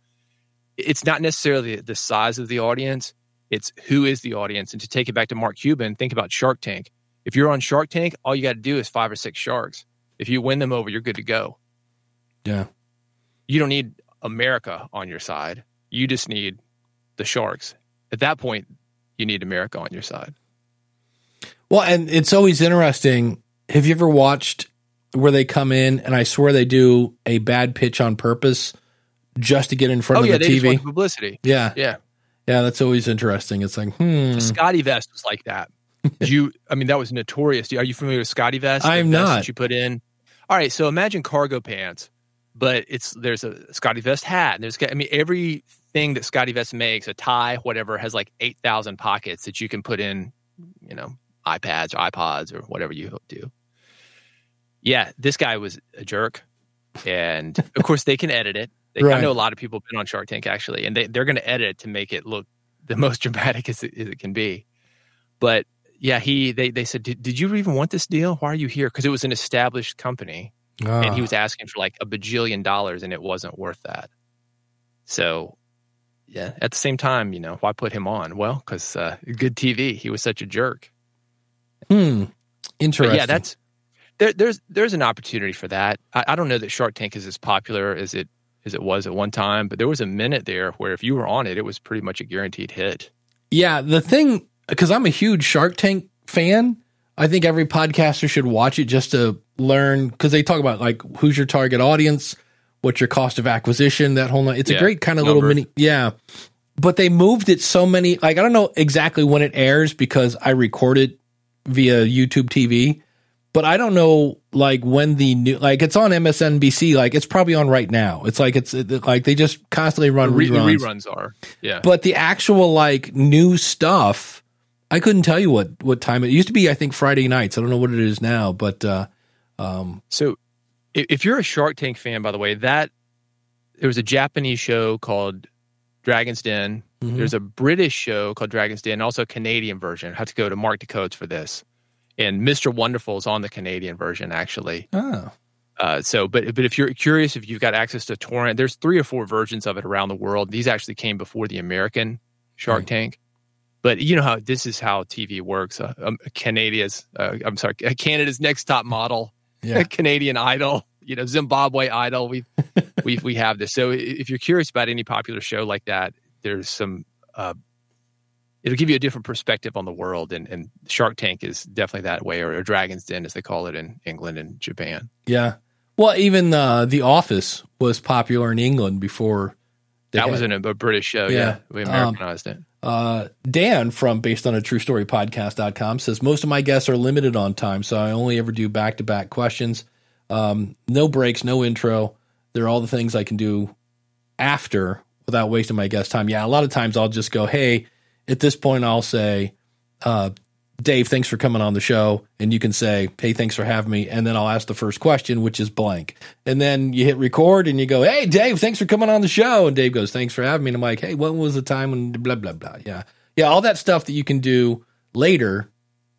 It's not necessarily the size of the audience; it's who is the audience. And to take it back to Mark Cuban, think about Shark Tank. If you're on Shark Tank, all you got to do is five or six sharks. If you win them over, you're good to go. Yeah. You don't need America on your side. You just need the sharks. At that point, you need America on your side. Well, and it's always interesting. Have you ever watched where they come in and I swear they do a bad pitch on purpose just to get in front oh of yeah, the TV? the publicity. yeah. Yeah, Yeah, that's always interesting. It's like, hmm. SCOTTeVEST was like that. You, I mean, that was notorious. Are you familiar with SCOTTeVEST? I'm vest not. You put in. All right, so imagine cargo pants, but it's there's a SCOTTeVEST hat. And there's, I mean, everything that SCOTTeVEST makes, a tie, whatever, has like eight thousand pockets that you can put in, you know, iPads or iPods or whatever you do. Yeah, this guy was a jerk, and of course they can edit it. They, Right. I know a lot of people have been on Shark Tank actually, and they they're going to edit to make it look the [laughs] most dramatic as it, as it can be. But yeah, he they they said, did, did you even want this deal? Why are you here? Because it was an established company, and he Ah. was asking for like a bajillion dollars, and it wasn't worth that. So, yeah, at the same time, you know, why put him on? Well, because uh, good TV. He was such a jerk. hmm. But Interesting. yeah, that's there, there's there's an opportunity for that. I, I don't know that Shark Tank is as popular as it as it was at one time, but there was a minute there where if you were on it, it was pretty much a guaranteed hit. Yeah, the thing because I'm a huge Shark Tank fan. I think every podcaster should watch it just to learn because they talk about like who's your target audience, what's your cost of acquisition, that whole. It's a great kind of little mini. Yeah, but they moved it so many. Like I don't know exactly when it airs because I record it via YouTube TV, but I don't know like when the new like it's on MSNBC. Like it's probably on right now. It's like it's it- like they just constantly run Re- the reruns reruns are yeah. but the actual like new stuff i couldn't tell you what what time it used to be i think friday nights i don't know what it is now but uh um So, if you're a Shark Tank fan, by the way, that there was a Japanese show called Dragon's Den. Mhm. There's a British show called Dragon's Den, also a Canadian version. I have to go to Mark Decodes for this. And Mr. Wonderful is on the Canadian version, actually. oh Uh, so, but but if you're curious, if you've got access to torrent, there's three or four versions of it around the world. These actually came before the American Shark Right. Tank. But you know how this is how TV works. Uh, um, Canada's, uh, I'm sorry, Canada's Next Top Model yeah [laughs] Canadian Idol, you know, Zimbabwe Idol. We [laughs] we we have this. So if you're curious about any popular show like that, there's some. It'll give you a different perspective on the world, and, and Shark Tank is definitely that way, or, or Dragon's Den, as they call it in England and Japan. yeah well even uh the office was popular in england before that had- was in a, a British show. Yeah. Yeah, we Um, Americanized it. Uh, Dan from based on a true story podcast.com says most of my guests are limited on time, so I only ever do back to back questions. Um, no breaks, no intro. They're all the things I can do after without wasting my guest time. Yeah, a lot of times I'll just go, hey, at this point, I'll say, uh, Dave, thanks for coming on the show. And you can say, Hey, thanks for having me. And then I'll ask the first question, which is blank. And then you hit record and you go, Hey, Dave, thanks for coming on the show. And Dave goes, Thanks for having me. And I'm like, Hey, when was the time when blah, blah, blah. Yeah. Yeah. All that stuff that you can do later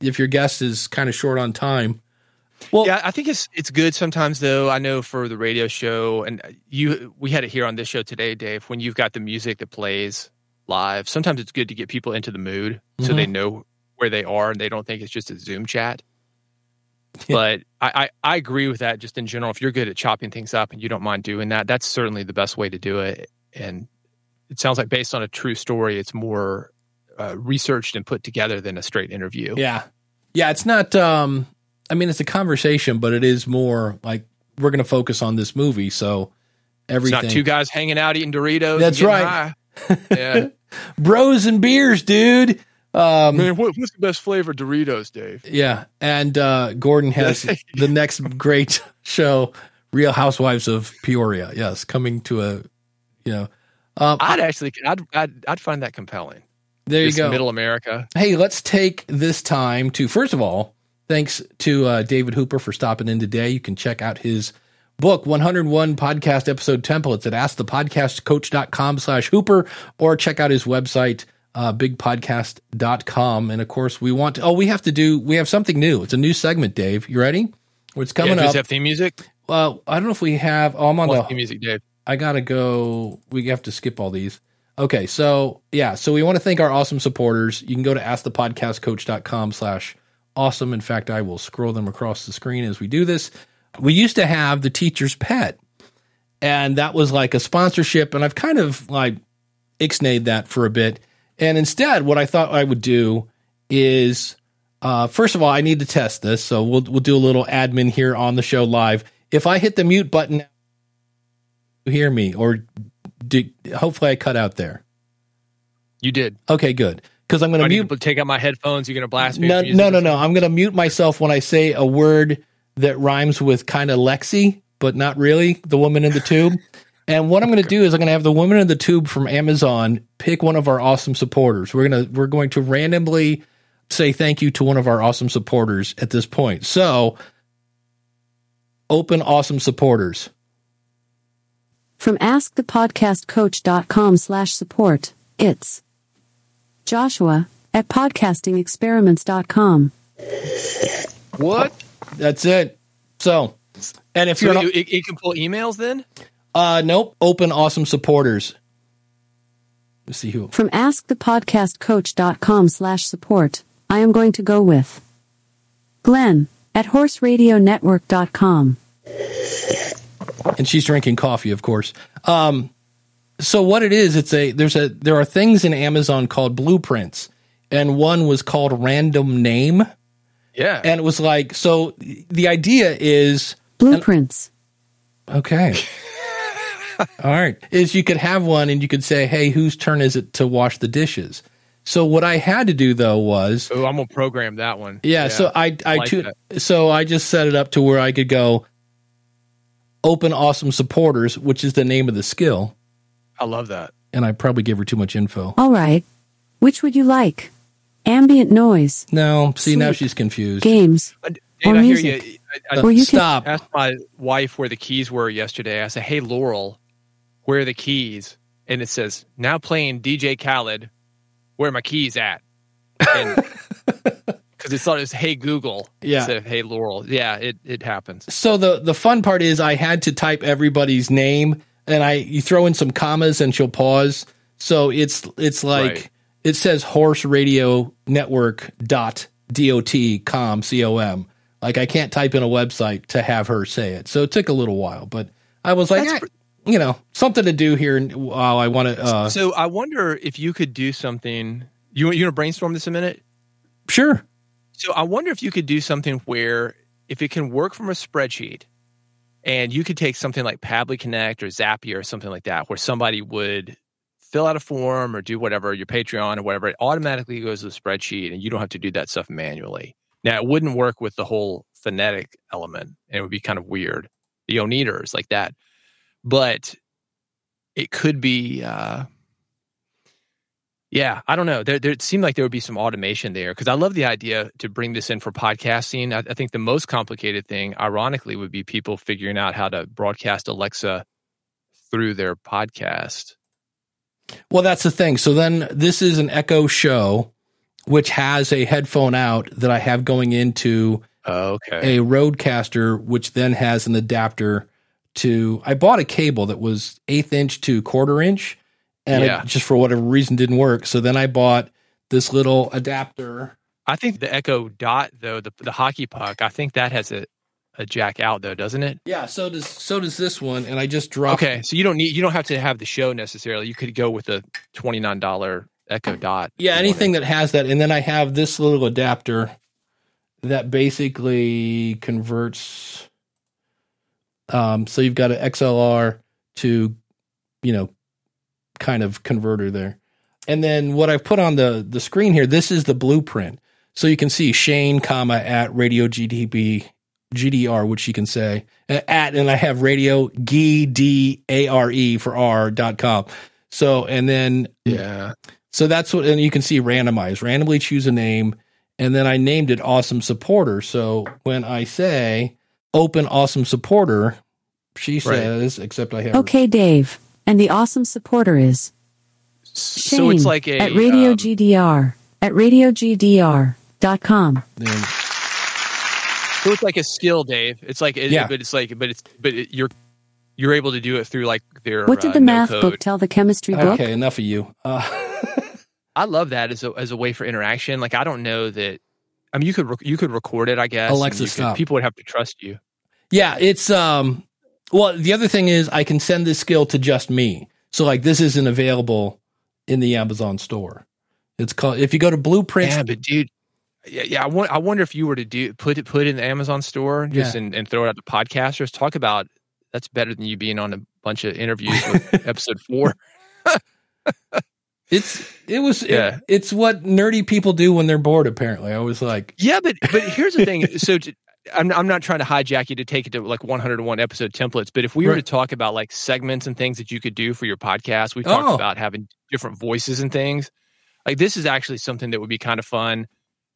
if your guest is kind of short on time. Well, yeah, I think it's it's good sometimes though. I know for the radio show, and you we had it here on this show today, Dave. When you've got the music that plays live, sometimes it's good to get people into the mood mm-hmm. so they mm-hmm. know where they are and they don't think it's just a Zoom chat. But I, I, I agree with that. Just in general, if you're good at chopping things up and you don't mind doing that, that's certainly the best way to do it. And it sounds like based on a true story, it's more uh, researched and put together than a straight interview. Yeah, yeah. It's not. Um, I mean, it's a conversation, but it is more like we're going to focus on this movie. So everything. It's not two guys hanging out eating Doritos. That's right. [laughs] yeah. Bros and beers, dude. Um, Man, what, what's the best flavor Doritos, Dave? Yeah, and uh, Gordon has [laughs] the next great show, Real Housewives of Peoria. Yes, coming to a, you know, um, I'd actually, I'd, I'd, I'd find that compelling. There you go, Middle America. Hey, let's take this time to first of all, thanks to uh, David Hooper for stopping in today. You can check out his book 101 podcast episode templates at askthepodcastcoach.com slash hooper or check out his website uh, bigpodcast.com. And of course, we want to, oh, we have to do, we have something new. It's a new segment, Dave. You ready? What's coming yeah, up? have theme music? Well, I don't know if we have, oh, I'm on the theme music, Dave. I got to go, we have to skip all these. Okay. So yeah, so we want to thank our awesome supporters. You can go to askthepodcastcoach.com slash awesome. In fact, I will scroll them across the screen as we do this. We used to have the teacher's pet and that was like a sponsorship. And I've kind of like ixnayed that for a bit and instead, what I thought I would do is, uh, first of all, I need to test this. So we'll we'll do a little admin here on the show live. If I hit the mute button, you hear me, or do, hopefully I cut out there. You did. Okay, good. Because I'm going to mute. take out my headphones. You're going to blast me. No, no, no, no. I'm going to mute myself when I say a word that rhymes with kind of Lexi, but not really. The woman in the tube. And what I'm going to do is I'm going to have the woman in the tube from Amazon pick one of our awesome supporters. We're going to we're going to randomly say thank you to one of our awesome supporters at this point. So, open awesome supporters. From askthepodcastcoach.com slash support, it's Joshua at podcastingexperiments.com. What? That's it. So, and if so you're not, it, it can pull emails then? Uh, nope. Open awesome supporters. Let's see who. From askthepodcastcoach.com slash support, I am going to go with Glenn at horseradionetwork.com. And she's drinking coffee, of course. Um, so what it is, it's a there's a there are things in Amazon called blueprints, and one was called random name. Yeah, and it was like so. The idea is blueprints. And, okay. [laughs] All right. Is you could have one and you could say, hey, whose turn is it to wash the dishes? So what I had to do though was Oh, I'm gonna program that one. Yeah, yeah so I I, I like tu- so I just set it up to where I could go open awesome supporters, which is the name of the skill. I love that. And I probably gave her too much info. All right. Which would you like? Ambient noise. No, see Sleep. now she's confused. Games. Uh, Dave, or I music. hear you. I, I, you stop. Can- asked my wife where the keys were yesterday. I said, "Hey, Laurel, where are the keys? And it says, now playing DJ Khaled, where are my keys at? Because [laughs] it thought it was Hey Google yeah. instead of Hey Laurel. Yeah, it, it happens. So the, the fun part is I had to type everybody's name and I you throw in some commas and she'll pause. So it's it's like right. It says horse radio network dot dot com com. Like I can't type in a website to have her say it. So it took a little while, but I was like, I, you know, something to do here while I want to. Uh, so I wonder if you could do something. You you want to brainstorm this a minute? Sure. So I wonder if you could do something where if it can work from a spreadsheet, and you could take something like Pabbly Connect or Zapier or something like that, where somebody would fill out a form or do whatever your Patreon or whatever, it automatically goes to the spreadsheet, and you don't have to do that stuff manually. Now it wouldn't work with the whole phonetic element, and it would be kind of weird. The oneters like that but it could be uh, Yeah, I don't know. There, there it seemed like there would be some automation there because I love the idea to bring this in for podcasting. I, I think the most complicated thing, ironically, would be people figuring out how to broadcast Alexa through their podcast. Well, that's the thing. So then this is an Echo show, which has a headphone out that I have going into oh, Okay. a RodeCaster, which then has an adapter to. I bought a cable that was eighth inch to quarter inch, and Yeah. it just for whatever reason didn't work. So then I bought this little adapter. I think the Echo Dot though, the the hockey puck, I think that has a, a jack out though, doesn't it? Yeah, so does so does this one, and I just dropped. Okay, so you don't need you don't have to have the show necessarily. You could go with a twenty nine dollar Echo Dot. Yeah, anything that has that, and then I have this little adapter that basically converts. Um, so you've got an XLR to, you know, kind of converter there, and then what I've put on the the screen here. This is the blueprint, so you can see Shane, comma at Radio GDB GDR, which you can say uh, at, and I have Radio G D A R E for R dot com. So and then Yeah. so that's what, and you can see randomize, randomly choose a name. And then I named it Awesome Supporter. So when I say open Awesome Supporter, she says, except I have. Okay, Dave. And the awesome supporter is So Shane it's like a at Radio um, GDR at radiogdr.com. Then, So it's like a skill, Dave. It's like it, Yeah. but it's like but it's but it, you're you're able to do it through like their. What did uh, the no math code. book tell the chemistry book? okay, enough of you. Uh, [laughs] I love that as a as a way for interaction. Like I don't know that. I mean, you could rec- you could record it, I guess. and Alexa, you could- people would have to trust you. yeah, it's, um, well, the other thing is I can send this skill to just me. So like this isn't available in the Amazon store. It's called, if you go to blueprints, Yeah, but dude, yeah, yeah. I, won- I wonder if you were to do put it put it in the Amazon store just and, and throw it out to podcasters. Talk about that's better than you being on a bunch of interviews with [laughs] episode four. [laughs] it's, it was, Yeah. it- it's what nerdy people do when they're bored, apparently. I was like, Yeah, but but here's the thing. [laughs] So to, I'm I'm not trying to hijack you to take it to like 101 episode templates, but if we were to talk about like segments and things that you could do for your podcast, we've talked Oh. about having different voices and things. Like this is actually something that would be kind of fun.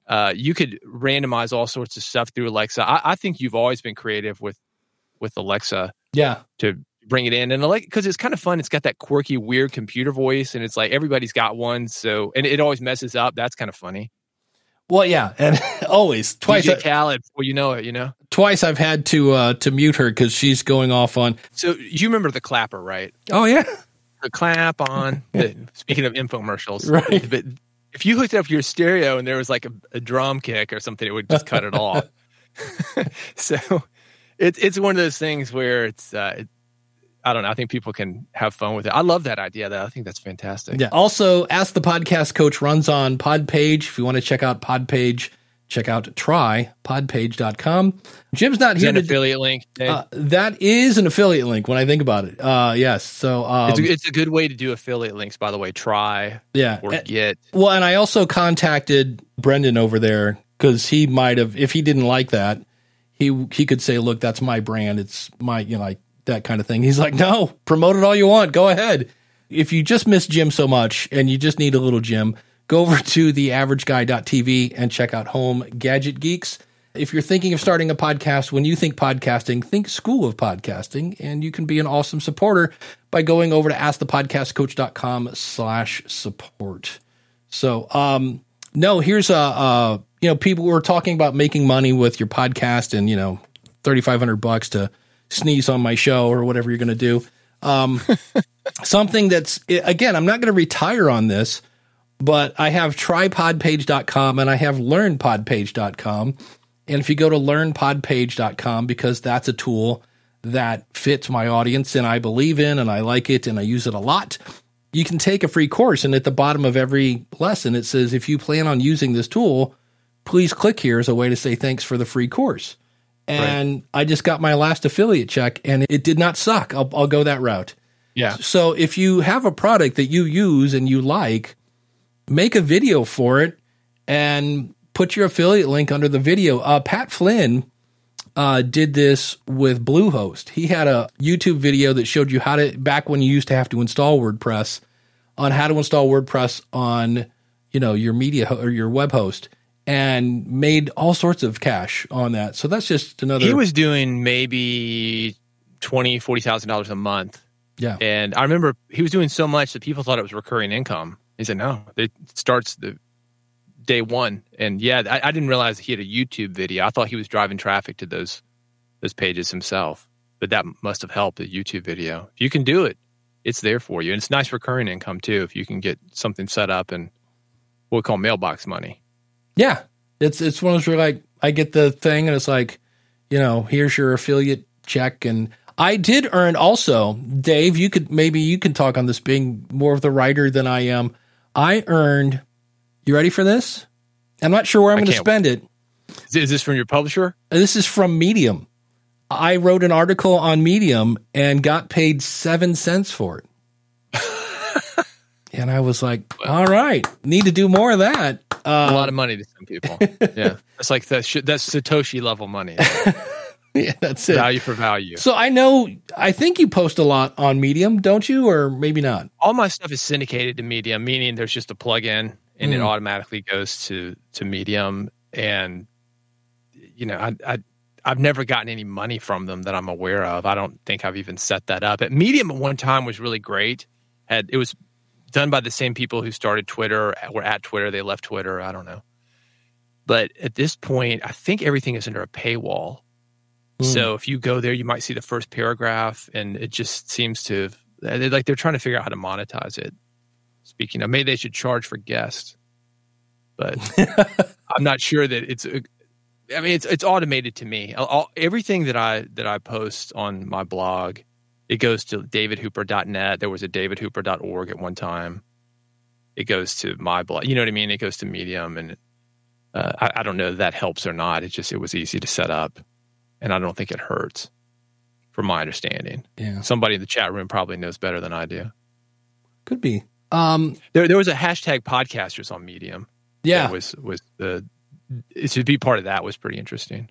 Uh, you could randomize all sorts of stuff through Alexa. I, I think you've always been creative with with Alexa yeah, to bring it in and like because it's kind of fun. It's got that quirky, weird computer voice, and it's like everybody's got one. So and it always messes up. That's kind of funny. Well, yeah, and [laughs] always twice. DJ Khaled, well, you know it, you know. twice I've had to uh, to mute her because she's going off on. So you remember the clapper, right? Oh yeah, The clap on. [laughs] the, speaking of infomercials, Right. But if you hooked up your stereo and there was like a, a drum kick or something, it would just cut it off. [laughs] [laughs] so it's it's one of those things where it's uh, it, I don't know. I think people can have fun with it. I love that idea. Though I think that's fantastic. yeah. Also, ask the podcast coach runs on Podpage. If you want to check out Podpage, check out trypodpage.com. Jim's not Is here that an affiliate link? Uh, that is an affiliate link when I think about it. Uh, yes. So um, it's, a, it's a good way to do affiliate links, by the way. Try yeah. or Uh, get. Well, and I also contacted Brendan over there because he might have, if he didn't like that, he he could say, "Look, that's my brand. It's my, you know, like that kind of thing." He's like, "No, promote it all you want. Go ahead." If you just miss Jim so much and you just need a little Jim, go over to theaverageguy.tv and check out Home Gadget Geeks. If you're thinking of starting a podcast, when you think podcasting, think School of Podcasting, and you can be an awesome supporter by going over to askthepodcastcoach.com slash support. So, um, no, here's a, uh, you know, people were talking about making money with your podcast and, you know, 3,500 bucks to sneeze on my show or whatever you're going to do. Um, [laughs] something that's, again, I'm not going to retire on this, but I have trypodpage.com and I have learnpodpage.com. And if you go to learnpodpage.com, because that's a tool that fits my audience and I believe in and I like it and I use it a lot, you can take a free course. And at the bottom of every lesson, it says, if you plan on using this tool, please click here as a way to say thanks for the free course. And I just got my last affiliate check and it did not suck. I'll, I'll go that route. Yeah. So if you have a product that you use and you like, make a video for it and put your affiliate link under the video. Uh, Pat Flynn uh, did this with Bluehost. He had a YouTube video that showed you how to back when you used to have to install WordPress on how to install WordPress on, you know, your media ho- or your web host and made all sorts of cash on that. So that's just another. He was doing maybe twenty, forty thousand dollars a month, yeah. and I remember he was doing so much that people thought it was recurring income. He said, "No, it starts the day one." And yeah, I, I didn't realize he had a YouTube video. I thought he was driving traffic to those those pages himself, but that must have helped the YouTube video. If you can do it, it's there for you, and it's nice recurring income too. If you can get something set up and what we call mailbox money. Yeah. It's it's one of those where like I get the thing and it's like, you know, here's your affiliate check and I did earn also, Dave, you could maybe you can talk on this being more of the writer than I am. I earned you ready for this? I'm not sure where I'm going to spend it. Is, is this from your publisher? This is from Medium. I wrote an article on Medium and got paid seven cents for it. [laughs] and I was like, all right, need to do more of that. a Uh, lot of money to some people. [laughs] yeah, it's like that. That's Satoshi level money, [laughs] [laughs] yeah, that's it. value for value. So I know, I think you post a lot on Medium, don't you? Or maybe not. All my stuff is syndicated to Medium, meaning there's just a plug-in and it Mm. automatically goes to to Medium. And you know, I, I I've never gotten any money from them that I'm aware of. I don't think I've even set that up. At Medium at one time was really great. Had it was done by the same people who started Twitter, were at Twitter, they left Twitter. I don't know. But at this point, I think everything is under a paywall. Mm. So if you go there, you might see the first paragraph, and it just seems to they're like they're trying to figure out how to monetize it. Speaking of, maybe they should charge for guests, but [laughs] I'm not sure that it's. I mean, it's it's automated to me. All- everything that I that I post on my blog, it goes to davidhooper.net. There was a davidhooper.org at one time. It goes to my blog. You know what I mean? It goes to Medium, and uh, I, I don't know if that helps or not. It just it was easy to set up, and I don't think it hurts, from my understanding. Yeah, Somebody in the chat room probably knows better than I do. could be. Um, There, there was a hashtag podcasters on Medium. yeah. that was was the to be part of that was pretty interesting.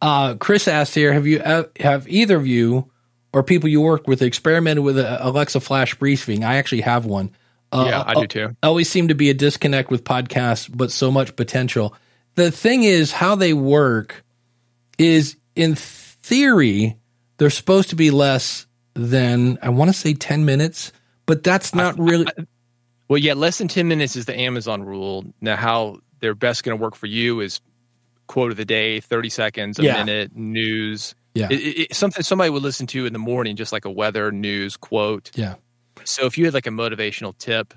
Uh, Chris asked here, have you uh, have either of you or people you work with experimented with a Alexa Flash briefing? I actually have one. Uh, yeah, I do too. always seem to be a disconnect with podcasts, but so much potential. The thing is, how they work is in theory, they're supposed to be less than, I want to say 10 minutes, but that's not really. Well, yeah, less than 10 minutes is the Amazon rule. Now, how they're best going to work for you is quote of the day, 30 seconds, a Yeah. minute, news. Yeah. It, it- something somebody would listen to in the morning, just like a weather, news, quote. yeah. So if you had like a motivational tip,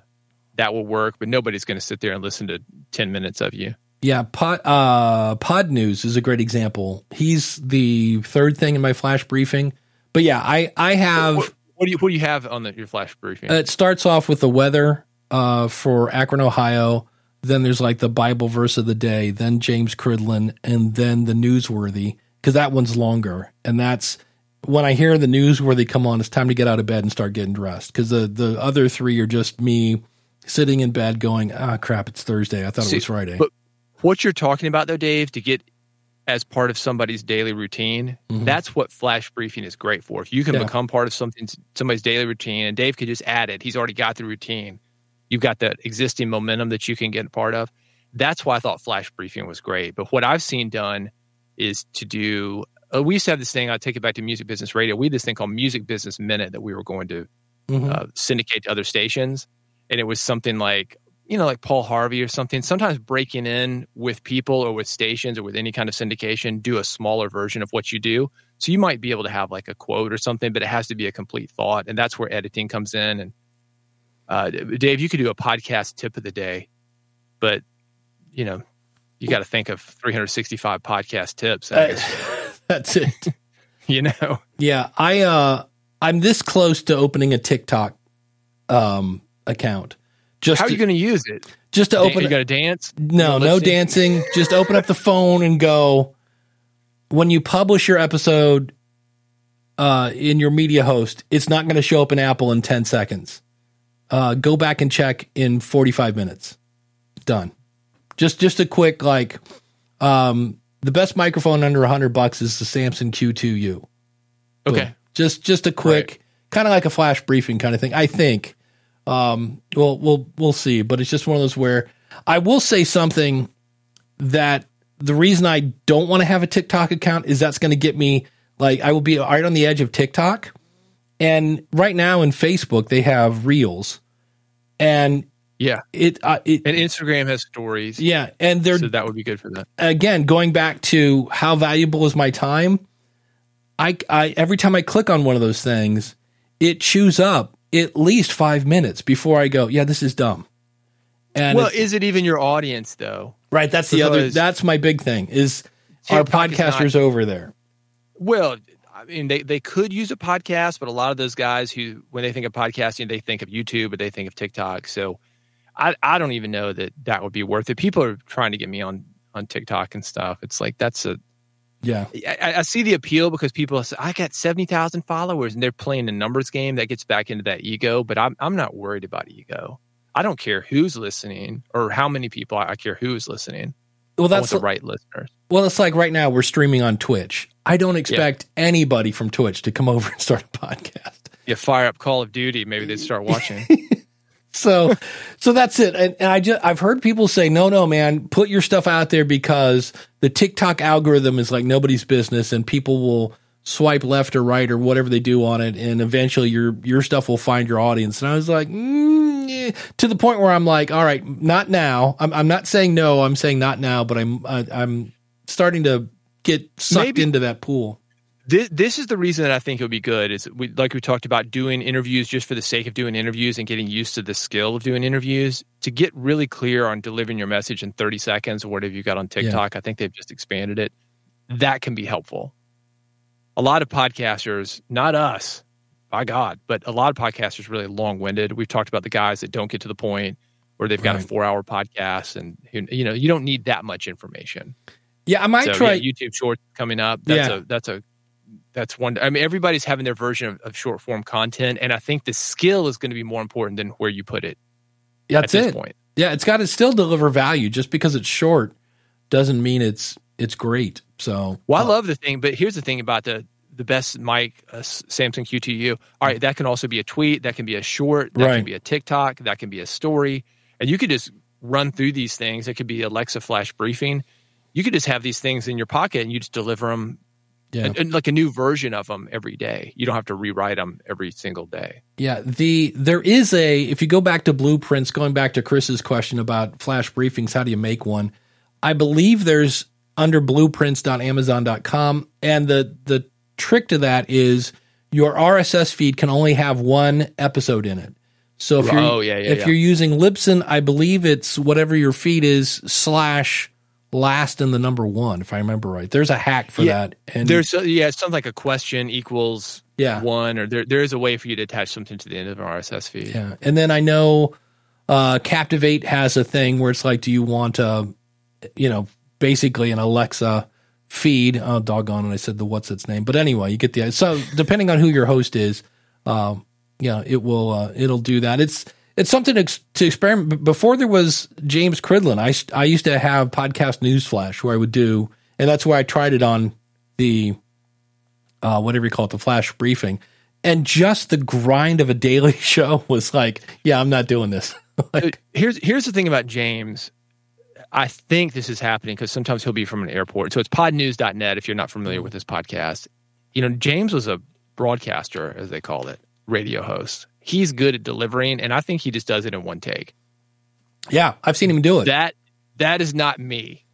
that will work, but nobody's going to sit there and listen to 10 minutes of you. Yeah, Pod, uh, Pod News is a great example. He's the third thing in my flash briefing. But yeah, I, I have. What, what do you what do you have on the, your flash briefing? It starts off with the weather uh, for Akron, Ohio. Then there's like the Bible verse of the day, then James Cridland, and then the newsworthy because that one's longer. And that's when I hear the newsworthy come on, it's time to get out of bed and start getting dressed because the the other three are just me sitting in bed going, ah, crap, it's Thursday. I thought See, it was Friday. but- what you're talking about though, Dave, to get as part of somebody's daily routine, Mhm. that's what flash briefing is great for. If you can Yeah. become part of something somebody's daily routine and Dave could just add it, he's already got the routine. You've got that existing momentum that you can get a part of. That's why I thought flash briefing was great. But what I've seen done is to do uh, we used to have this thing, I'll take it back to music business radio. We had this thing called Music Business Minute that we were going to Mhm. uh, syndicate to other stations, and it was something like you know like Paul Harvey or something. Sometimes breaking in with people or with stations or with any kind of syndication, do a smaller version of what you do. So you might be able to have like a quote or something, but it has to be a complete thought, and that's where editing comes in. And uh, Dave, you could do a podcast tip of the day, but you know you got to think of 365 podcast tips. Uh, [laughs] that's it. [laughs] you know. Yeah, I uh I'm this close to opening a TikTok um account. Just How are you going to use it? just to Dan- open you got to dance? No, no dancing. Just open up the phone and go. When you publish your episode uh, in your media host, it's not going to show up in Apple in 10 seconds. Uh, go back and check in 45 minutes. Done. Just just a quick like um, the best microphone under 100 bucks is the Samson Q2U. Okay. Boom. Just just a quick kind of like a flash briefing kind of thing. I think Um, well, we'll we'll see, but it's just one of those where I will say something that the reason I don't want to have a TikTok account is that's going to get me like I will be right on the edge of TikTok. And right now in Facebook they have Reels, and Yeah. it uh, it And Instagram has stories. yeah, and they're So that would be good for that. again going back to how valuable is my time. I I every time I click on one of those things, it chews up at least five minutes before I go. Yeah, this is dumb. And well, is it even your audience though? right, that's the other. That's my big thing. Is our is not- podcasters over there? Well, I mean, they, they could use a podcast, but a lot of those guys who, when they think of podcasting, they think of YouTube, but they think of TikTok. So I, I don't even know that that would be worth it. People are trying to get me on, on TikTok and stuff. It's like, that's a, Yeah, I, I see the appeal because people say, I got 70,000 followers and they're playing a numbers game that gets back into that ego, but I'm, I'm not worried about ego. I don't care who's listening or how many people. I care who's listening. well, that's the right listeners. well. It's like right now we're streaming on Twitch. I don't expect anybody from Twitch to come [laughs] over and start a podcast. You fire up Call of Duty, maybe they'd start watching. [laughs] So, so that's it. And, and I just I've heard people say, no, no, man, put your stuff out there because the TikTok algorithm is like nobody's business, and people will swipe left or right or whatever they do on it, and eventually your your stuff will find your audience. And I was like, mm, to the point where I'm like, all right, not now. I'm I'm not saying no. I'm saying not now, but I'm I, I'm starting to get sucked Maybe- into that pool. This, this is the reason that I think it would be good is we, like we talked about doing interviews just for the sake of doing interviews and getting used to the skill of doing interviews to get really clear on delivering your message in 30 seconds or whatever you got on TikTok. I think they've just expanded it. That can be helpful. A lot of podcasters, not us, by God, but a lot of podcasters really long winded. We've talked about the guys that don't get to the point where they've got a four hour podcast and you know, you don't need that much information Yeah, I might so try. yeah, YouTube Shorts coming up. That's Yeah. a that's a that's one. I mean, everybody's having their version of, of short form content, and I think the skill is going to be more important than where you put it yeah, that's at this it. point. Yeah, it's got to still deliver value. Just because it's short doesn't mean it's it's great. So, Well, I uh, love the thing, but here's the thing about the the best mic, uh, Samson Q2U. All right, that can also be a tweet, that can be a short, that Right. can be a TikTok, that can be a story, and you could just run through these things. It could be Alexa flash briefing. You could just have these things in your pocket and you just deliver them yeah. and, and like a new version of them every day. You don't have to rewrite them every single day. Yeah, the there is a if you go back to blueprints, going back to Chris's question about flash briefings, how do you make one? I believe there's under blueprints.amazon.com and the the trick to that is your RSS feed can only have one episode in it. So if you're Oh, yeah, yeah, if yeah. you're using Libsyn, I believe it's whatever your feed is slash last in the number one, if I remember right. There's a hack for Yeah, that. And There's uh, yeah, it's something like a question equals Yeah. one, or there there is a way for you to attach something to the end of an RSS feed. Yeah, and then I know uh, Captivate has a thing where it's like, do you want a, you know, basically an Alexa feed? Oh, doggone And I said the what's its name, but anyway, you get the so depending on who your host is, um, yeah, it will uh, it'll do that. It's it's something to, to experiment. Before there was James Cridland, I used to have podcast newsflash where I would do, and that's where I tried it on the uh, whatever you call it, the flash briefing. And just the grind of a daily [laughs] show was like, yeah, I'm not doing this. [laughs] like, Here's here's the thing about James. I think this is happening because sometimes he'll be from an airport. So it's podnews.net if you're not familiar with this podcast. You know, James was a broadcaster, as they called it, radio host. He's good at delivering, and I think he just does it in one take. yeah, I've seen him do it. That that is not me.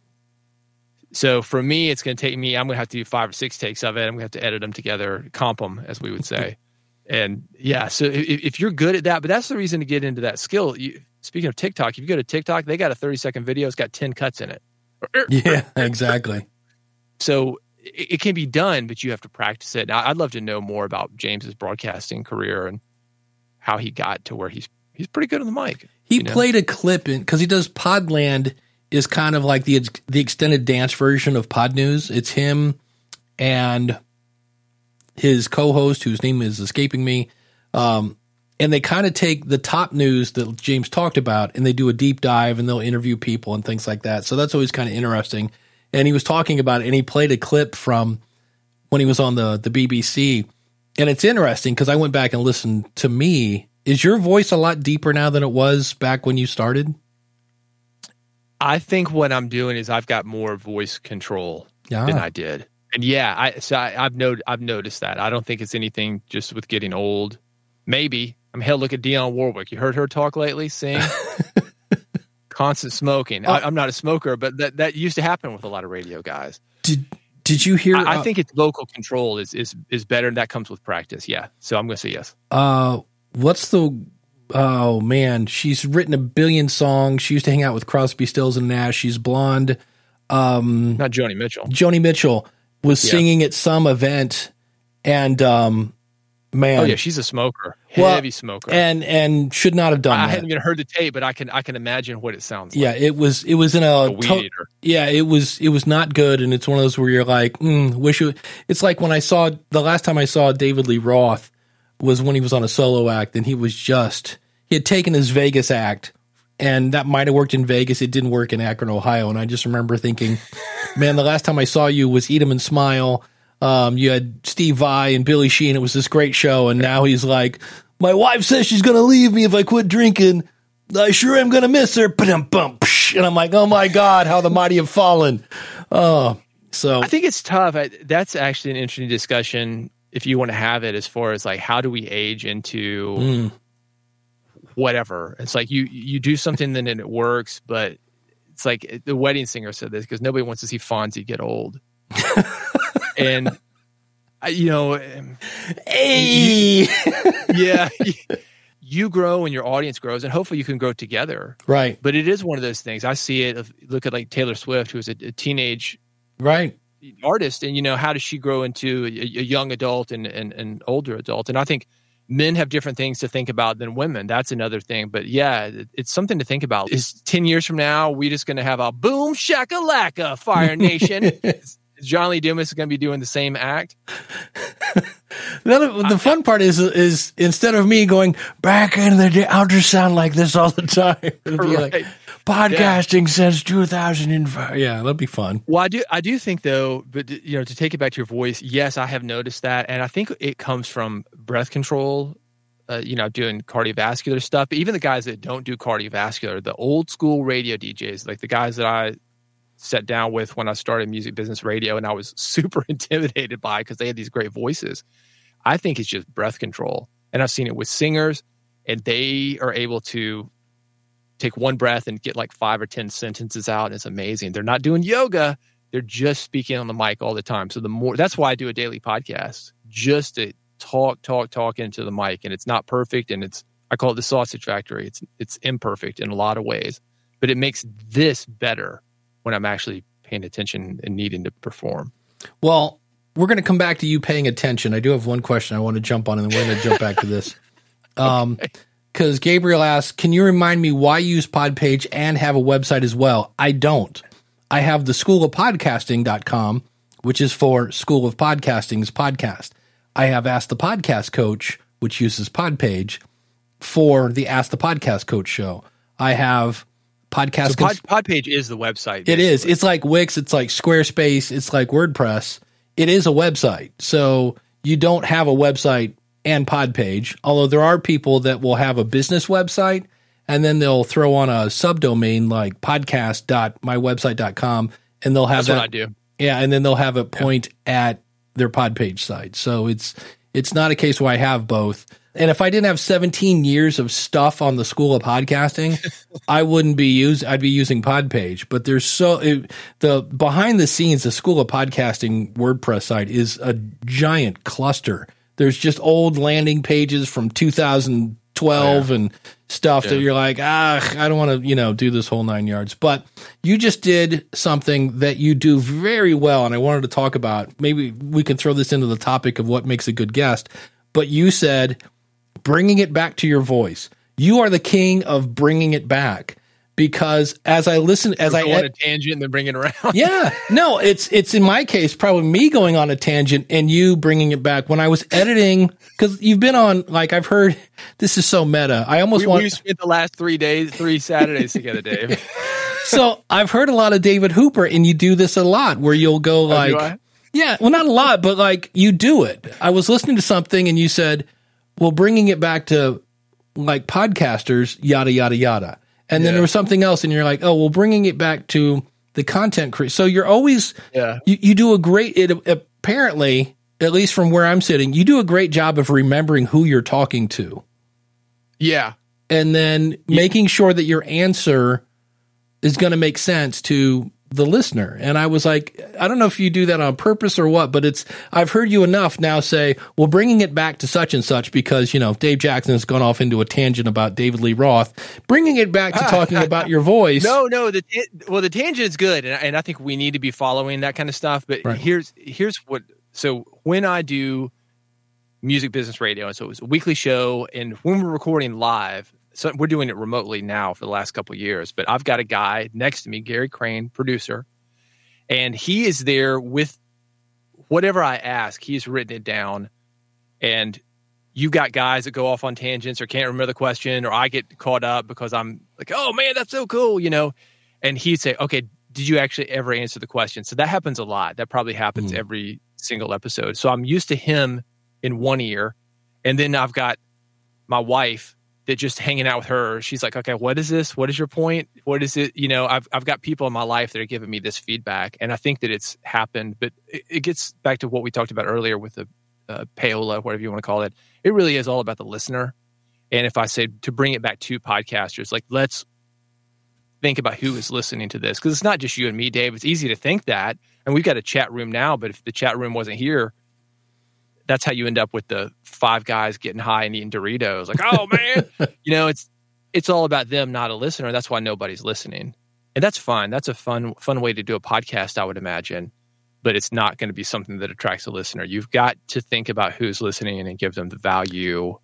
So for me, it's going to take me. I'm going to have to do five or six takes of it. I'm going to have to edit them together, comp them, as we would say. [laughs] and yeah, so if, if you're good at that, but that's the reason to get into that skill. You, speaking of TikTok, if you go to TikTok, they got a 30 second video. It's got 10 cuts in it. [laughs] yeah, exactly. So it, it can be done, but you have to practice it. Now, I'd love to know more about James's broadcasting career and how he got to where he's he's pretty good on the mic. He you know? played a clip in because he does Podland is kind of like the the extended dance version of Pod News. It's him and his co-host, whose name is escaping me, um, and they kind of take the top news that James talked about, and they do a deep dive, and they'll interview people and things like that. So that's always kind of interesting. And he was talking about it, and he played a clip from when he was on the the BBC, and it's interesting because I went back and listened to me Is your voice a lot deeper now than it was back when you started? I think what I'm doing is I've got more voice control Yeah. than I did. And yeah, I so I, I've not, I've noticed that. I don't think it's anything just with getting old. Maybe. I mean, hell, look at Dionne Warwick. You heard her talk lately, sing. [laughs] Constant smoking. I, I'm not a smoker, but that, that used to happen with a lot of radio guys. Did Did you hear? I, I uh, think it's vocal control is, is is better, and that comes with practice. Yeah, so I'm going to say yes. Uh, what's the? Oh man, she's written a billion songs. She used to hang out with Crosby, Stills, and Nash. She's blonde. Um, Not Joni Mitchell. Joni Mitchell was Yeah. singing at some event, and um, man, Oh yeah, she's a smoker, Well, heavy smoker. and and should not have done I that. haven't even heard the tape, but I can I can imagine what it sounds like. yeah, it was it was in a a, weed to- eater. yeah, it was it was not good, and it's one of those where you're like, mm, wish it. It's like when I saw the last time I saw David Lee Roth was when he was on a solo act, and he was just he had taken his Vegas act, and that might have worked in Vegas. It didn't work in Akron, Ohio, and I just remember thinking, [laughs] man, the last time I saw you was Eat 'em and Smile. Um, you had Steve Vai and Billy Sheehan. It was this great show, and now he's like, my wife says she's gonna leave me if I quit drinking. I sure am gonna miss her. Ba-dum, bum, psh. And I'm like, oh my god, how the mighty have fallen. Oh, so I think it's tough. I, that's actually an interesting discussion if you want to have it as far as like how do we age into mm, whatever. It's like you you do something then and it works, but it's like the wedding singer said this because nobody wants to see Fonzie get old. [laughs] and I, you know, um, hey, yeah, [laughs] you grow and your audience grows, and hopefully you can grow together. right, But it is one of those things. I see it. Look at like Taylor Swift, who was a, a teenage right, artist and you know how does she grow into a, a young adult and an and older adult? And i think men have different things to think about than women. That's another thing. But yeah it's something to think about. Is 10 years from now we just going to have a boom shakalaka fire nation? is [laughs] john lee dumas is going to be doing the same act [laughs] The, the fun part is is instead of me going back in the day, I'll just sound like this all the time. [laughs] It'll be Right. like podcasting since 2005. Yeah, that'd be fun. well i do i do think though but you know to take it back to your voice yes i have noticed that and i think it comes from breath control uh, you know, doing cardiovascular stuff. But even the guys that don't do cardiovascular, the old school radio DJs, like the guys that I sat down with when I started music business radio, and I was [laughs] super intimidated by because they had these great voices. I think it's just breath control, and I've seen it with singers, and they are able to take one breath and get like five or ten sentences out. And it's amazing. They're not doing yoga; they're just speaking on the mic all the time. So the more that's why I do a daily podcast, just to talk, talk, talk into the mic. And it's not perfect, and it's I call it the sausage factory. It's it's imperfect in a lot of ways, but it makes this better when I'm actually paying attention and needing to perform. Well, we're going to come back to you paying attention. I do have one question I want to jump on, and then we're going to jump back to this. [laughs] Um, because Gabriel asked, "Can you remind me why you use Podpage and have a website as well?" I don't. I have the School of Podcasting.com, which is for School of Podcasting's podcast. I have Ask the Podcast Coach, which uses Podpage for the Ask the Podcast Coach show. I have podcast. So Pod, Podpage is the website. It is. basically. It's like Wix. It's like Squarespace. It's like WordPress. It is a website. So you don't have a website and Podpage, although there are people that will have a business website and then they'll throw on a subdomain like podcast.mywebsite.com and they'll have That's that. what I do. Yeah, and then they'll have it point at their Podpage site. So it's it's not a case where I have both. And if I didn't have 17 years of stuff on the School of Podcasting, [laughs] I wouldn't be use I'd be using Podpage. But there's so it, the behind the scenes, the School of Podcasting WordPress site is a giant cluster. There's just old landing pages from 2012 and stuff that you're like, ah, I don't want to, you know, do this whole nine yards. But you just did something that you do very well, and I wanted to talk about. Maybe we can throw this into the topic of what makes a good guest. But you said bringing it back to your voice. You are the king of bringing it back because as I listen, as I Go on a tangent and then bring it around. [laughs] yeah, no, it's it's in my case probably me going on a tangent and you bringing it back. When I was editing, because you've been on, like I've heard, [laughs] this is so meta. I almost We, want we spent the last three days, three Saturdays together, Dave. [laughs] so I've heard a lot of David Hooper, and you do this a lot, where you'll go oh, like, Oh, yeah, well, not a lot, but like you do it. I was listening to something, and you said, "Well, bringing it back to like podcasters, yada yada yada. And then there was something else, and you're like, oh, well, bringing it back to the content creation. So you're always Yeah. you, you do a great. It apparently, at least from where I'm sitting, you do a great job of remembering who you're talking to, Yeah. and then making sure that your answer is going to make sense to the listener. And I was like, I don't know if you do that on purpose or what, but it's, I've heard you enough now say, well, bringing it back to such and such because, you know, Dave Jackson has gone off into a tangent about David Lee Roth, bringing it back to ah. talking about your voice. [laughs] No, no. The it, well, the tangent is good, and, I- and I think we need to be following that kind of stuff. But Right. here's here's what. So when I do music business radio, and so it was a weekly show, and when we're recording live, so we're doing it remotely now for the last couple of years. But I've got a guy next to me, Gary Crane, producer, and he is there with whatever I ask. He's written it down, and you got guys that go off on tangents or can't remember the question, or I get caught up because I'm like, oh man, that's so cool, you know. And he'd say, okay, did you actually ever answer the question? So that happens a lot. That probably happens Mm. every single episode. So I'm used to him in one ear, and then I've got my wife that just hanging out with her. She's like, okay, what is this? What is your point? What is it? You know, I've I've got people in my life that are giving me this feedback, and I think that it's happened. But it, it gets back to what we talked about earlier with the uh, payola, whatever you want to call it. It really is all about the listener. And if I say to bring it back to podcasters, like let's think about who is listening to this because it's not just you and me, Dave. It's easy to think that, and we've got a chat room now. But if the chat room wasn't here, that's how you end up with the five guys getting high and eating Doritos. Like, oh man, [laughs] you know, it's it's all about them, not a listener. That's why nobody's listening, and that's fine. That's a fun fun way to do a podcast, I would imagine. But it's not going to be something that attracts a listener. You've got to think about who's listening and give them the value,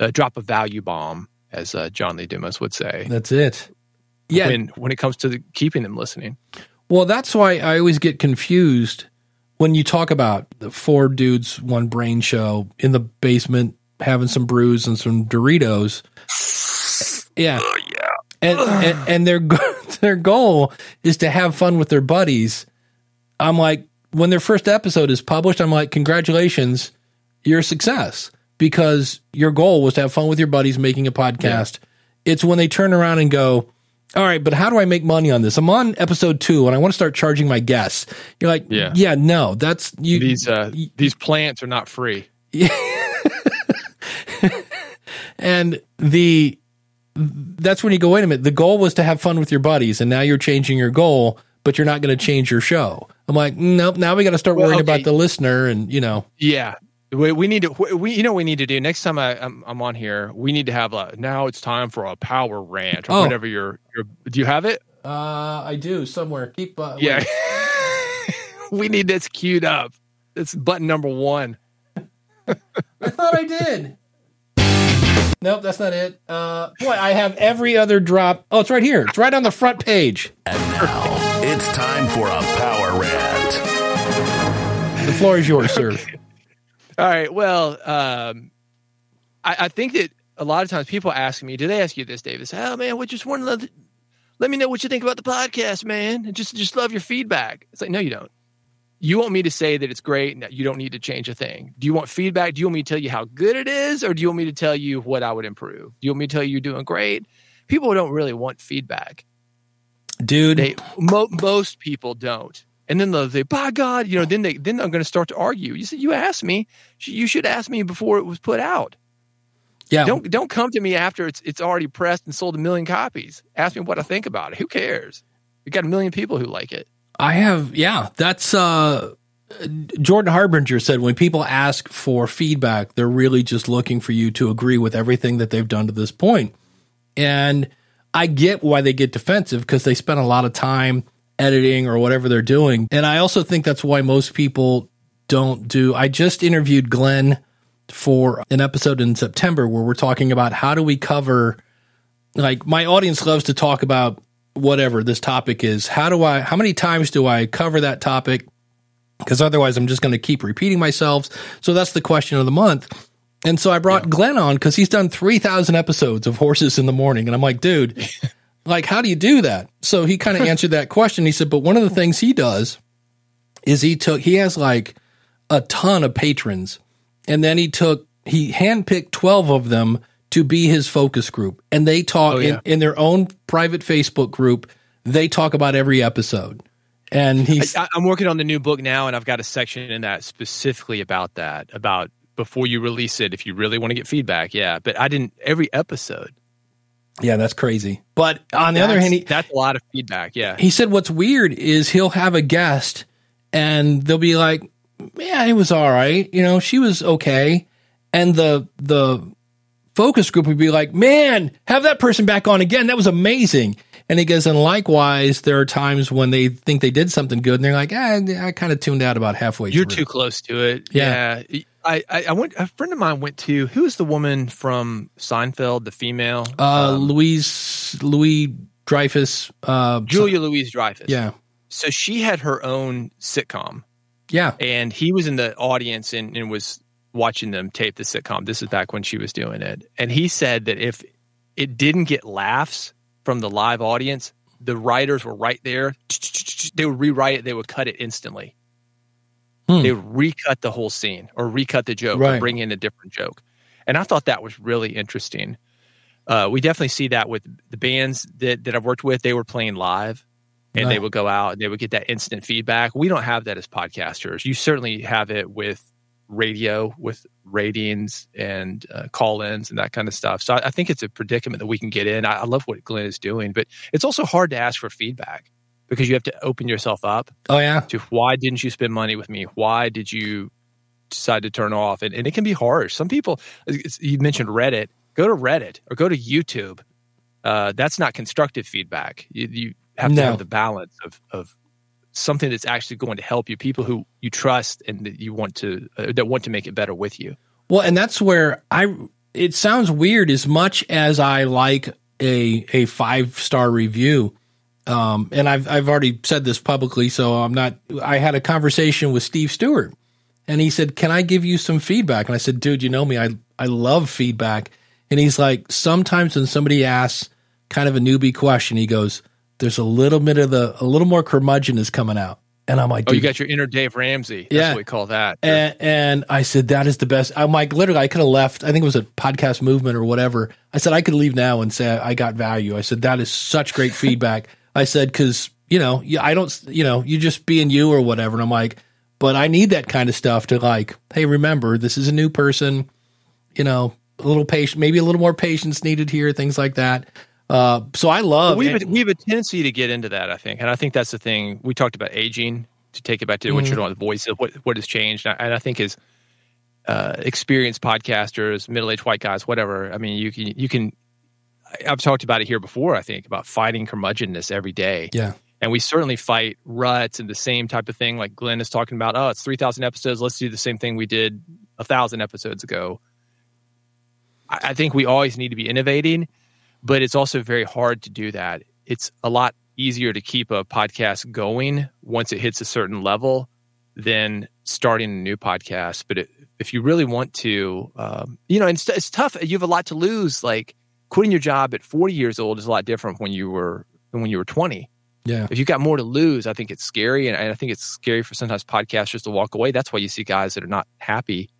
uh, drop a value bomb, as uh, John Lee Dumas would say. That's it. Yeah. When when it comes to the, keeping them listening. Well, that's why I always get confused when you talk about the four dudes, one brain show in the basement having some brews and some Doritos. Yeah. Oh, yeah. And, and and their [laughs] their goal is to have fun with their buddies. I'm like when their first episode is published, I'm like congratulations, you're a success because your goal was to have fun with your buddies making a podcast. It's when they turn around and go, all right, but how do I make money on this? I'm on episode two and I want to start charging my guests. You're like, Yeah. yeah, no, that's you. These uh, these plants are not free. [laughs] and the that's when you go, wait a minute. The goal was to have fun with your buddies, and now you're changing your goal, but you're not going to change your show. I'm like, nope. Now we got to start Well, worrying okay. about the listener, and you know, Yeah. We, we need to. We you know what we need to do next time I, I'm, I'm on here. We need to have a now. It's time for a power rant or Oh. whatever. Your your do you have it? uh, I do somewhere. Keep uh, Yeah. [laughs] we need this queued up. It's button number one. [laughs] I thought I did. Nope, that's not it. Uh, boy, I have every other drop. Oh, it's right here. It's right on the front page. And now it's time for a power rant. The floor is yours, sir. [laughs] All right. Well, um, I, I think that a lot of times people ask me, do they ask you this, Davis? Oh man, we just want to let, let me know what you think about the podcast, man. And Just just love your feedback. It's like, no, you don't. You want me to say that it's great and that you don't need to change a thing. Do you want feedback? Do you want me to tell you how good it is, or do you want me to tell you what I would improve? Do you want me to tell you you're doing great? People don't really want feedback. Dude, They mo- most people don't. And then they'll say, "By God," you know. Then they then I'm going to start to argue. You said you asked me. You should ask me before it was put out. yeah. Don't don't come to me after it's it's already pressed and sold a million copies. Ask me what I think about it. Who cares? You got a million people who like it. I have, yeah, that's uh Jordan Harbinger said when people ask for feedback, they're really just looking for you to agree with everything that they've done to this point. And I get why they get defensive because they spend a lot of time editing or whatever they're doing. And I also think that's why most people don't do. I just interviewed Glenn for an episode in September where we're talking about how do we cover like my audience loves to talk about whatever this topic is. How do I how many times do I cover that topic? Because otherwise I'm just going to keep repeating myself. So that's the question of the month. And so I brought Glenn on because he's done 3,000 episodes of Horses in the Morning. And I'm like, dude, [laughs] like, how do you do that? So he kind of [laughs] answered that question. He said, but one of the things he does is he took, he has like a ton of patrons. And then he took, he handpicked 12 of them to be his focus group. And they talk Oh, yeah. in, in their own private Facebook group, they talk about every episode. And he's I, I'm working on the new book now, and I've got a section in that specifically about that, about before you release it, if you really want to get feedback. Yeah, but I didn't every episode. Yeah, that's crazy. But on the other hand, he, that's a lot of feedback. Yeah, he said what's weird is he'll have a guest and they'll be like, "Yeah, it was all right. You know, she was okay." And the the focus group would be like, "Man, have that person back on again. That was amazing." And he goes, and likewise, there are times when they think they did something good, and they're like, ah, "I kind of tuned out about halfway." Through. You're through. too close to it. Yeah. Yeah, I, I, I went. A friend of mine went to. Who was the woman from Seinfeld? The female, Uh, Um, Louise Louis Dreyfus, uh, Julia Louise Dreyfus. Yeah, So she had her own sitcom, yeah, and he was in the audience and, and was watching them tape the sitcom. This is back when she was doing it, and he said that if it didn't get laughs from the live audience, the writers were right there. They would rewrite it. They would cut it instantly. Hmm. They would recut the whole scene or recut the joke Right. or bring in a different joke. And I thought that was really interesting. Uh, we definitely see that with the bands that, that I've worked with. They were playing live and they would go out and they would get that instant feedback. We don't have that as podcasters. You certainly have it with radio, with ratings and uh, call ins and that kind of stuff. So I, I think it's a predicament that we can get in. I, I love what Glenn is doing, but it's also hard to ask for feedback because you have to open yourself up oh yeah, to why didn't you spend money with me? Why did you decide to turn off? And, and it can be harsh. Some people, you mentioned Reddit, go to Reddit or go to YouTube. Uh, that's not constructive feedback. You, you have to No. have the balance of, of something that's actually going to help you, people who you trust and that you want to, uh, that want to make it better with you. Well, and that's where I. It sounds weird as much as I like a a five star review. Um, and I've I've already said this publicly, so I'm not. I had a conversation with Steve Stewart, and he said, "Can I give you some feedback?" And I said, "Dude, you know me. I I love feedback." And he's like, "Sometimes when somebody asks kind of a newbie question, he goes, "There's a little bit of the a little more curmudgeon is coming out." And I'm like, Oh, you got your inner Dave Ramsey. That's Yeah. what we call that. and, and I said, that is the best. I'm like, literally, I could have left. I think it was a podcast movement or whatever. I said, I could leave now and say I got value. I said, that is such great [laughs] feedback. I said, because, you know, yeah, I don't, you know, you just being you or whatever. And I'm like, but I need that kind of stuff to like, hey, remember, this is a new person, you know, a little patient, maybe a little more patience needed here, things like that. Uh, so I love we have, a, we have a tendency to get into that, I think, and I think that's the thing. We talked about aging to take it back to what Mm-hmm. you're doing, the voice of what what has changed, and I, and I think is uh, experienced podcasters, middle aged white guys, whatever. I mean, you can you can. I've talked about it here before. I think about fighting curmudgeonness every day, yeah. and we certainly fight ruts and the same type of thing. Like Glenn is talking about. Oh, it's three thousand episodes. Let's do the same thing we did a thousand episodes ago. I, I think we always need to be innovating, but it's also very hard to do that. It's a lot easier to keep a podcast going once it hits a certain level than starting a new podcast. But it, if you really want to, um, you know, and it's, it's tough. You have a lot to lose. Like quitting your job at 40 years old is a lot different when you were than when you were 20 Yeah. if you've got more to lose, I think it's scary. And I think it's scary for sometimes podcasters to walk away. That's why you see guys that are not happy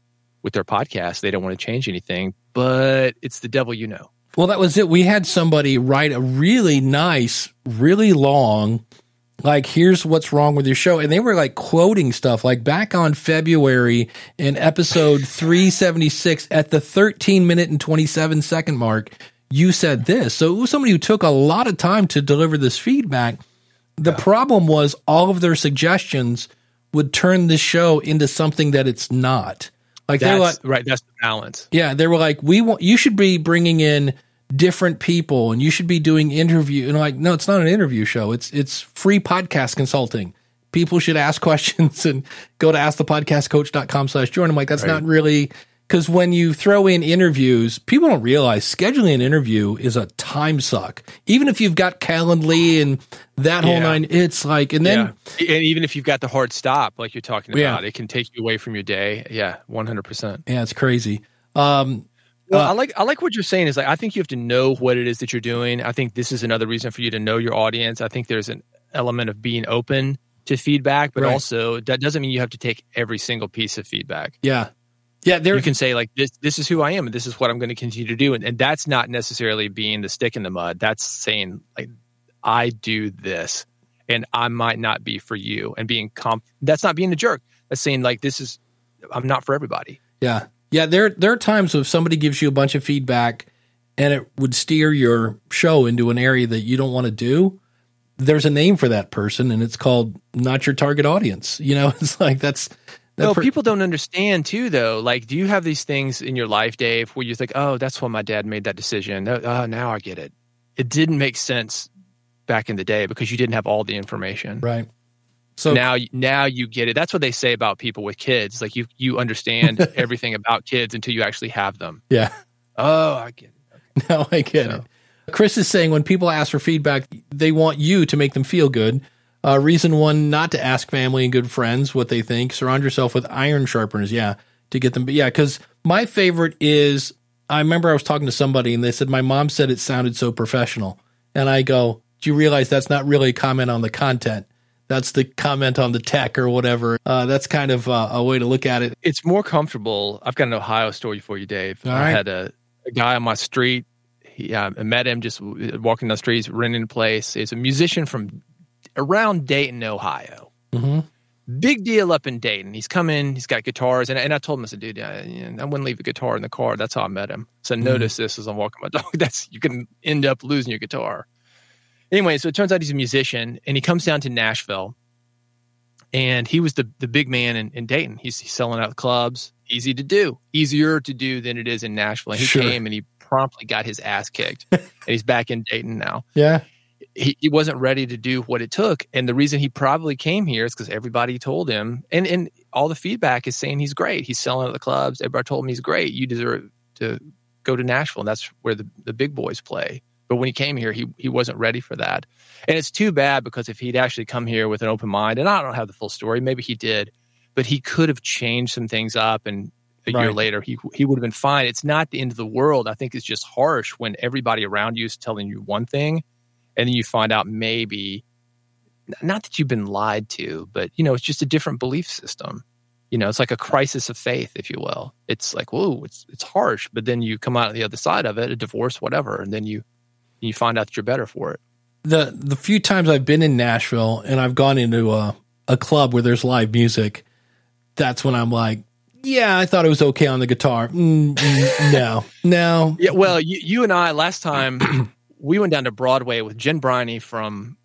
with their podcast. They don't want to change anything, but it's the devil you know. Well, that was it. We had somebody write a really nice, really long, like, here's what's wrong with your show. And they were like quoting stuff like back on February in episode 376 at the 13 minute and 27 second mark, you said this. So it was somebody who took a lot of time to deliver this feedback. The problem was all of their suggestions would turn this show into something that it's not. Like they're like, That's right. That's the balance. yeah, they were like, we want you should be bringing in different people, and you should be doing interview. And I'm like, no, it's not an interview show. It's it's free podcast consulting. People should ask [laughs] questions and go to askthepodcastcoach.com slash join. I'm like, that's not really because when you throw in interviews, people don't realize scheduling an interview is a time suck. Even if you've got Calendly and that whole Yeah. nine, it's like, and then yeah. And even if you've got the hard stop, like you're talking Yeah. about, it can take you away from your day. Yeah, 100%. yeah, it's crazy. Um, Well, Uh, I like I like what you're saying. Is like I think you have to know what it is that you're doing. I think this is another reason for you to know your audience. I think there's an element of being open to feedback, but Right. also that doesn't mean you have to take every single piece of feedback. yeah, Yeah, there you can say like this this is who I am and this is what I'm going to continue to do and, and that's not necessarily being the stick in the mud that's saying like I do this and I might not be for you and being comp that's not being a jerk that's saying like this is I'm not for everybody Yeah. Yeah, there there are times if somebody gives you a bunch of feedback and it would steer your show into an area that you don't want to do. There's a name for that person and it's called not your target audience. You know, [laughs] it's like that's that no, per- people don't understand too, though. Like, do you have these things in your life, Dave, where you think, "Oh, that's why my dad made that decision." Oh, now I get it. It didn't make sense back in the day because you didn't have all the information. right. So now, now you get it. That's what they say about people with kids. Like you, you understand [laughs] everything about kids until you actually have them. yeah. Oh, I get it. [laughs] No, I get So- it. Chris is saying when people ask for feedback, they want you to make them feel good. Uh, reason one not to ask family and good friends what they think. Surround yourself with iron sharpeners. Yeah, to get them. But yeah, because my favorite is I remember I was talking to somebody and they said my mom said it sounded so professional, and I go, "Do you realize that's not really a comment on the content? That's the comment on the tech or whatever. Uh, that's kind of uh, a way to look at it. It's more comfortable. I've got an Ohio story for you, Dave. All I right. had a, a guy on my street. He, uh, I met him just walking down the streets, renting a place. He's a musician from around Dayton, Ohio. Mhm. Big deal up in Dayton. He's come in, he's got guitars. And, and I told him, I said, dude, I, I wouldn't leave a guitar in the car. That's how I met him. So notice this as I'm walking my [laughs] dog. That's You can end up losing your guitar. Anyway, so it turns out he's a musician and he comes down to Nashville and he was the the big man in, in Dayton. He's, he's selling out clubs, easy to do, easier to do than it is in Nashville. And he Sure. came and he promptly got his ass kicked, [laughs] and he's back in Dayton now. Yeah, He, he wasn't ready to do what it took, and the reason he probably came here is because everybody told him, and and all the feedback is saying he's great. He's selling at the clubs. Everybody told him he's great. You deserve to go to Nashville, and that's where the the big boys play. But when he came here, he he wasn't ready for that. And it's too bad because if he'd actually come here with an open mind, and I don't have the full story, maybe he did, but he could have changed some things up and a year later he he would have been fine. It's not the end of the world. I think it's just harsh when everybody around you is telling you one thing and then you find out maybe not that you've been lied to, but you know, it's just a different belief system. You know, it's like a crisis of faith, if you will. It's like, whoa, it's it's harsh, but then you come out on the other side of it, a divorce, whatever, and then you you find out that you're better for it. the the few times I've been in Nashville and I've gone into a a club where there's live music, that's when I'm like, yeah, I thought it was okay on the guitar. Mm, mm, no, [laughs] no, Yeah, well, you, you and I last time we went down to Broadway with Jen Briney from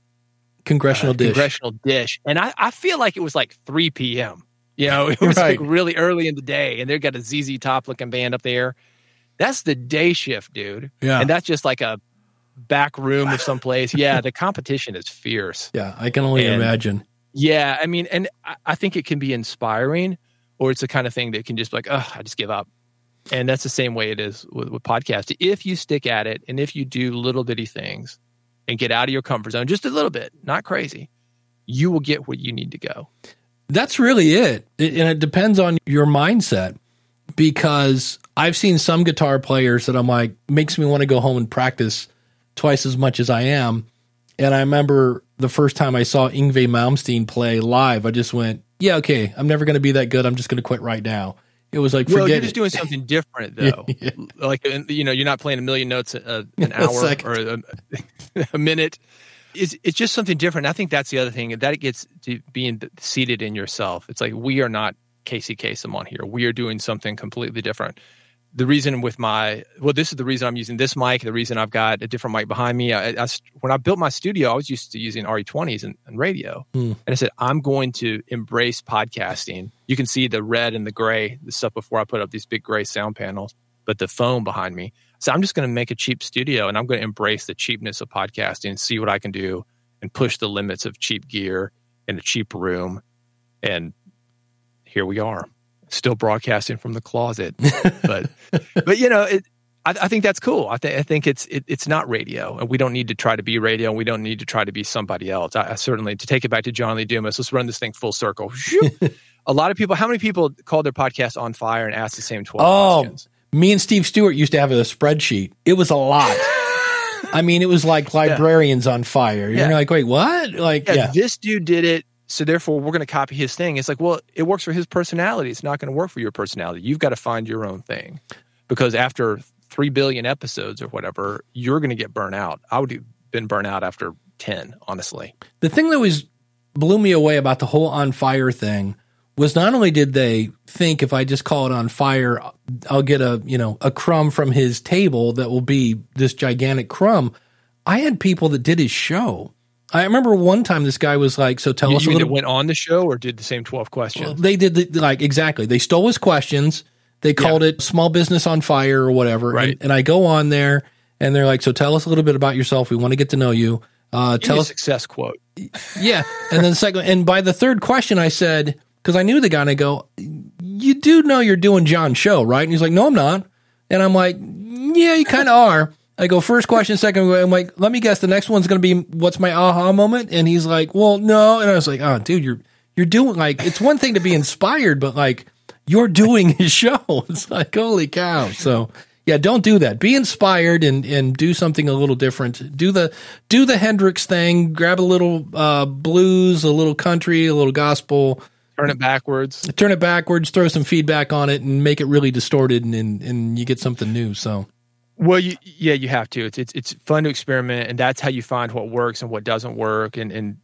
congressional uh, dish. Congressional Dish, and I, I feel like it was like 3 p.m. You know, [laughs] it was Right. like really early in the day, and they've got a ZZ Top looking band up there. That's the day shift, dude. Yeah. and that's just like a back room of someplace. [laughs] Yeah, the competition is fierce. yeah, I can only And- imagine. Yeah, I mean, and I, I think it can be inspiring, or it's the kind of thing that can just be like, oh, I just give up. And that's the same way it is with, with podcasting. If you stick at it, and if you do little bitty things, and get out of your comfort zone just a little bit, not crazy, you will get where you need to go. That's really it. It- And it depends on your mindset because I've seen some guitar players that I'm like, makes me want to go home and practice twice as much as I am. And I remember the first time I saw Yngwie Malmsteen play live, I just went, yeah, okay, I'm never going to be that good. I'm just going to quit right now. It was like, well, you're just it. doing something different, [laughs] though. Yeah. Like uh, you know, you're not playing a million notes a, [laughs] an hour second. or a, [laughs] a minute. It's it's just something different. I think that's the other thing that it gets to being seated in yourself. It's like we are not Casey Kasem on here. We are doing something completely different. The reason with my well, this is the reason I'm using this mic. The reason I've got a different mic behind me. I, I- when I built my studio, I was used to using RE20s and, and radio, Hmm. and I said I'm going to embrace podcasting. You can see the red and the gray, the stuff before I put up these big gray sound panels, but the foam behind me. So I'm just going to make a cheap studio, and I'm going to embrace the cheapness of podcasting and see what I can do and push the limits of cheap gear in a cheap room. And here we are, still broadcasting from the closet. [laughs] but but you know, it, I, I think that's cool. I, th- I think it's it, it's not radio, and we don't need to try to be radio, and we don't need to try to be somebody else. I, I certainly to take it back to John Lee Dumas. Let's run this thing full circle. [laughs] A lot of people. How many people called their podcast on fire and asked the same twelve Oh, questions? me and Steve Stewart used to have a spreadsheet. It was a lot. [laughs] I mean, it was like librarians on fire. You're Yeah. like, wait, what? Like, Yeah, yeah, this dude did it So therefore, we're going to copy his thing. It's like, well, it works for his personality. It's not going to work for your personality. You've got to find your own thing, because after three billion episodes or whatever, you're going to get burnt out. I would have been burnt out after ten, honestly. The thing that was blew me away about the whole on fire thing was not only did they think if I just call it on fire, I'll get a you know a crumb from his table that will be this gigantic crumb. I had people that did his show. I remember one time this guy was like, "So tell You, us you mean little." went on the show or did the same twelve questions? Well, they did the, like exactly. They stole his questions. They called it "Small Business on Fire" or whatever. Right. And, and I go on there, and they're like, "So tell us a little bit about yourself. We want to get to know you. Uh, tell us success quote. [laughs] yeah. And then the second, and by the third question, I said, because I knew the guy, and I go, You do know you're doing John's show, right? And he's like, No, I'm not. And I'm like, Yeah, you kind of are. I go, First question, second, I'm like, Let me guess, the next one's going to be, What's my aha moment? And he's like, Well, no. And I was like, Oh, dude, you're, you're doing like, it's one thing to be inspired, but like, you're doing his show. [laughs] It's like, holy cow. So, yeah, don't do that. Be inspired and and do something a little different. Do the do the Hendrix thing. Grab a little uh, blues, a little country, a little gospel. Turn it backwards. Turn it backwards. Throw some feedback on it, and make it really distorted, and and, and you get something new. So Well, you, yeah, you have to. It's, it's it's fun to experiment, and that's how you find what works and what doesn't work. And and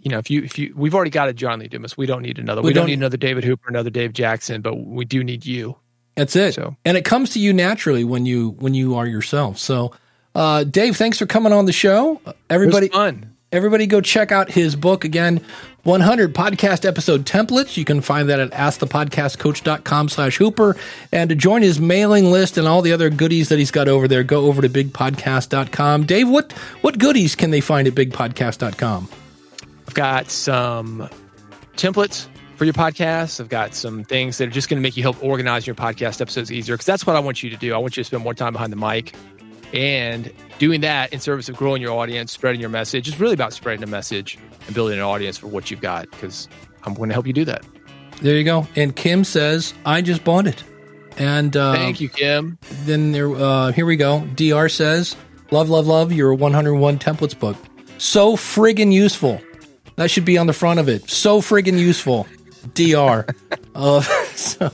you know, if you if you we've already got a John Lee Dumas, we don't need another. We We, don't, don't- need another David Hooper, another Dave Jackson, but we do need you. that's it. So- and it comes to you naturally when you when you are yourself. So, uh, Dave, thanks for coming on the show. It was Everybody, fun. Everybody go check out his book again, 100 podcast episode templates. You can find that at askthepodcastcoach.com slash hooper. And to join his mailing list and all the other goodies that he's got over there, go over to bigpodcast.com. Dave, what, what goodies can they find at bigpodcast.com? I've got some templates for your podcast. I've got some things that are just going to make you help organize your podcast episodes easier because that's what I want you to do. I want you to spend more time behind the mic and doing that in service of growing your audience, spreading your message. It's really about spreading a message and building an audience for what you've got because I'm going to help you do that. There you go. And Kim says, I just bought it. And uh, Thank you, Kim. then there, uh, here we go. DR says, love, love, love your 101 templates book. So friggin' useful. That should be on the front of it. So friggin' useful. DR. [laughs] uh, [laughs] [laughs] so,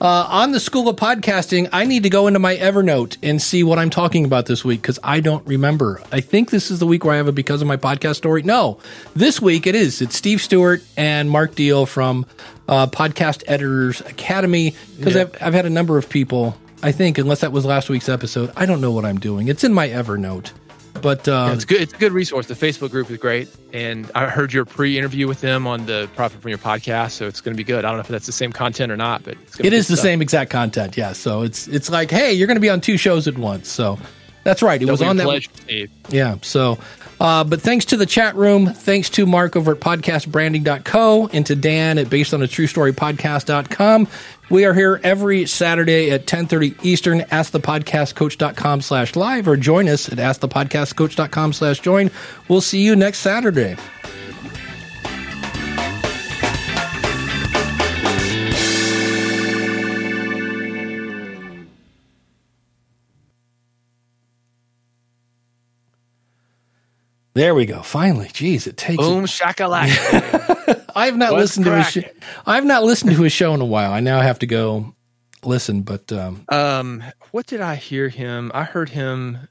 uh, on the School of Podcasting, I need to go into my Evernote and see what I'm talking about this week because I don't remember. I think this is the week where I have a because of my podcast story. No, this week it is. It's Steve Stewart and Mark Deal from uh, Podcast Editors Academy because Yeah. I've, I've had a number of people. I think, unless that was last week's episode, I don't know what I'm doing. It's in my Evernote. But uh, it's good. It's a good resource. The Facebook group is great, and I heard your pre-interview with them on the Profit from Your Podcast, so it's going to be good. I don't know if that's the same content or not, but it's It is the stuff. same exact content, yeah. So it's it's like, hey, you're going to be on two shows at once. So that's right. It was on that. pleasure. Yeah. So, uh, but thanks to the chat room, thanks to Mark over at podcastbranding.co and to Dan at based on a true story podcast.com. We are here every Saturday at 1030 Eastern. Ask the podcastcoach.com slash live or join us at askthepodcastcoach.com slash join. We'll see you next Saturday. There we go. Finally, jeez, it takes. Boom shakalaka. [laughs] I have not What's listened to his. Sh- I have not listened to his show in a while. I now have to go listen. But um, um, what did I hear him? I heard him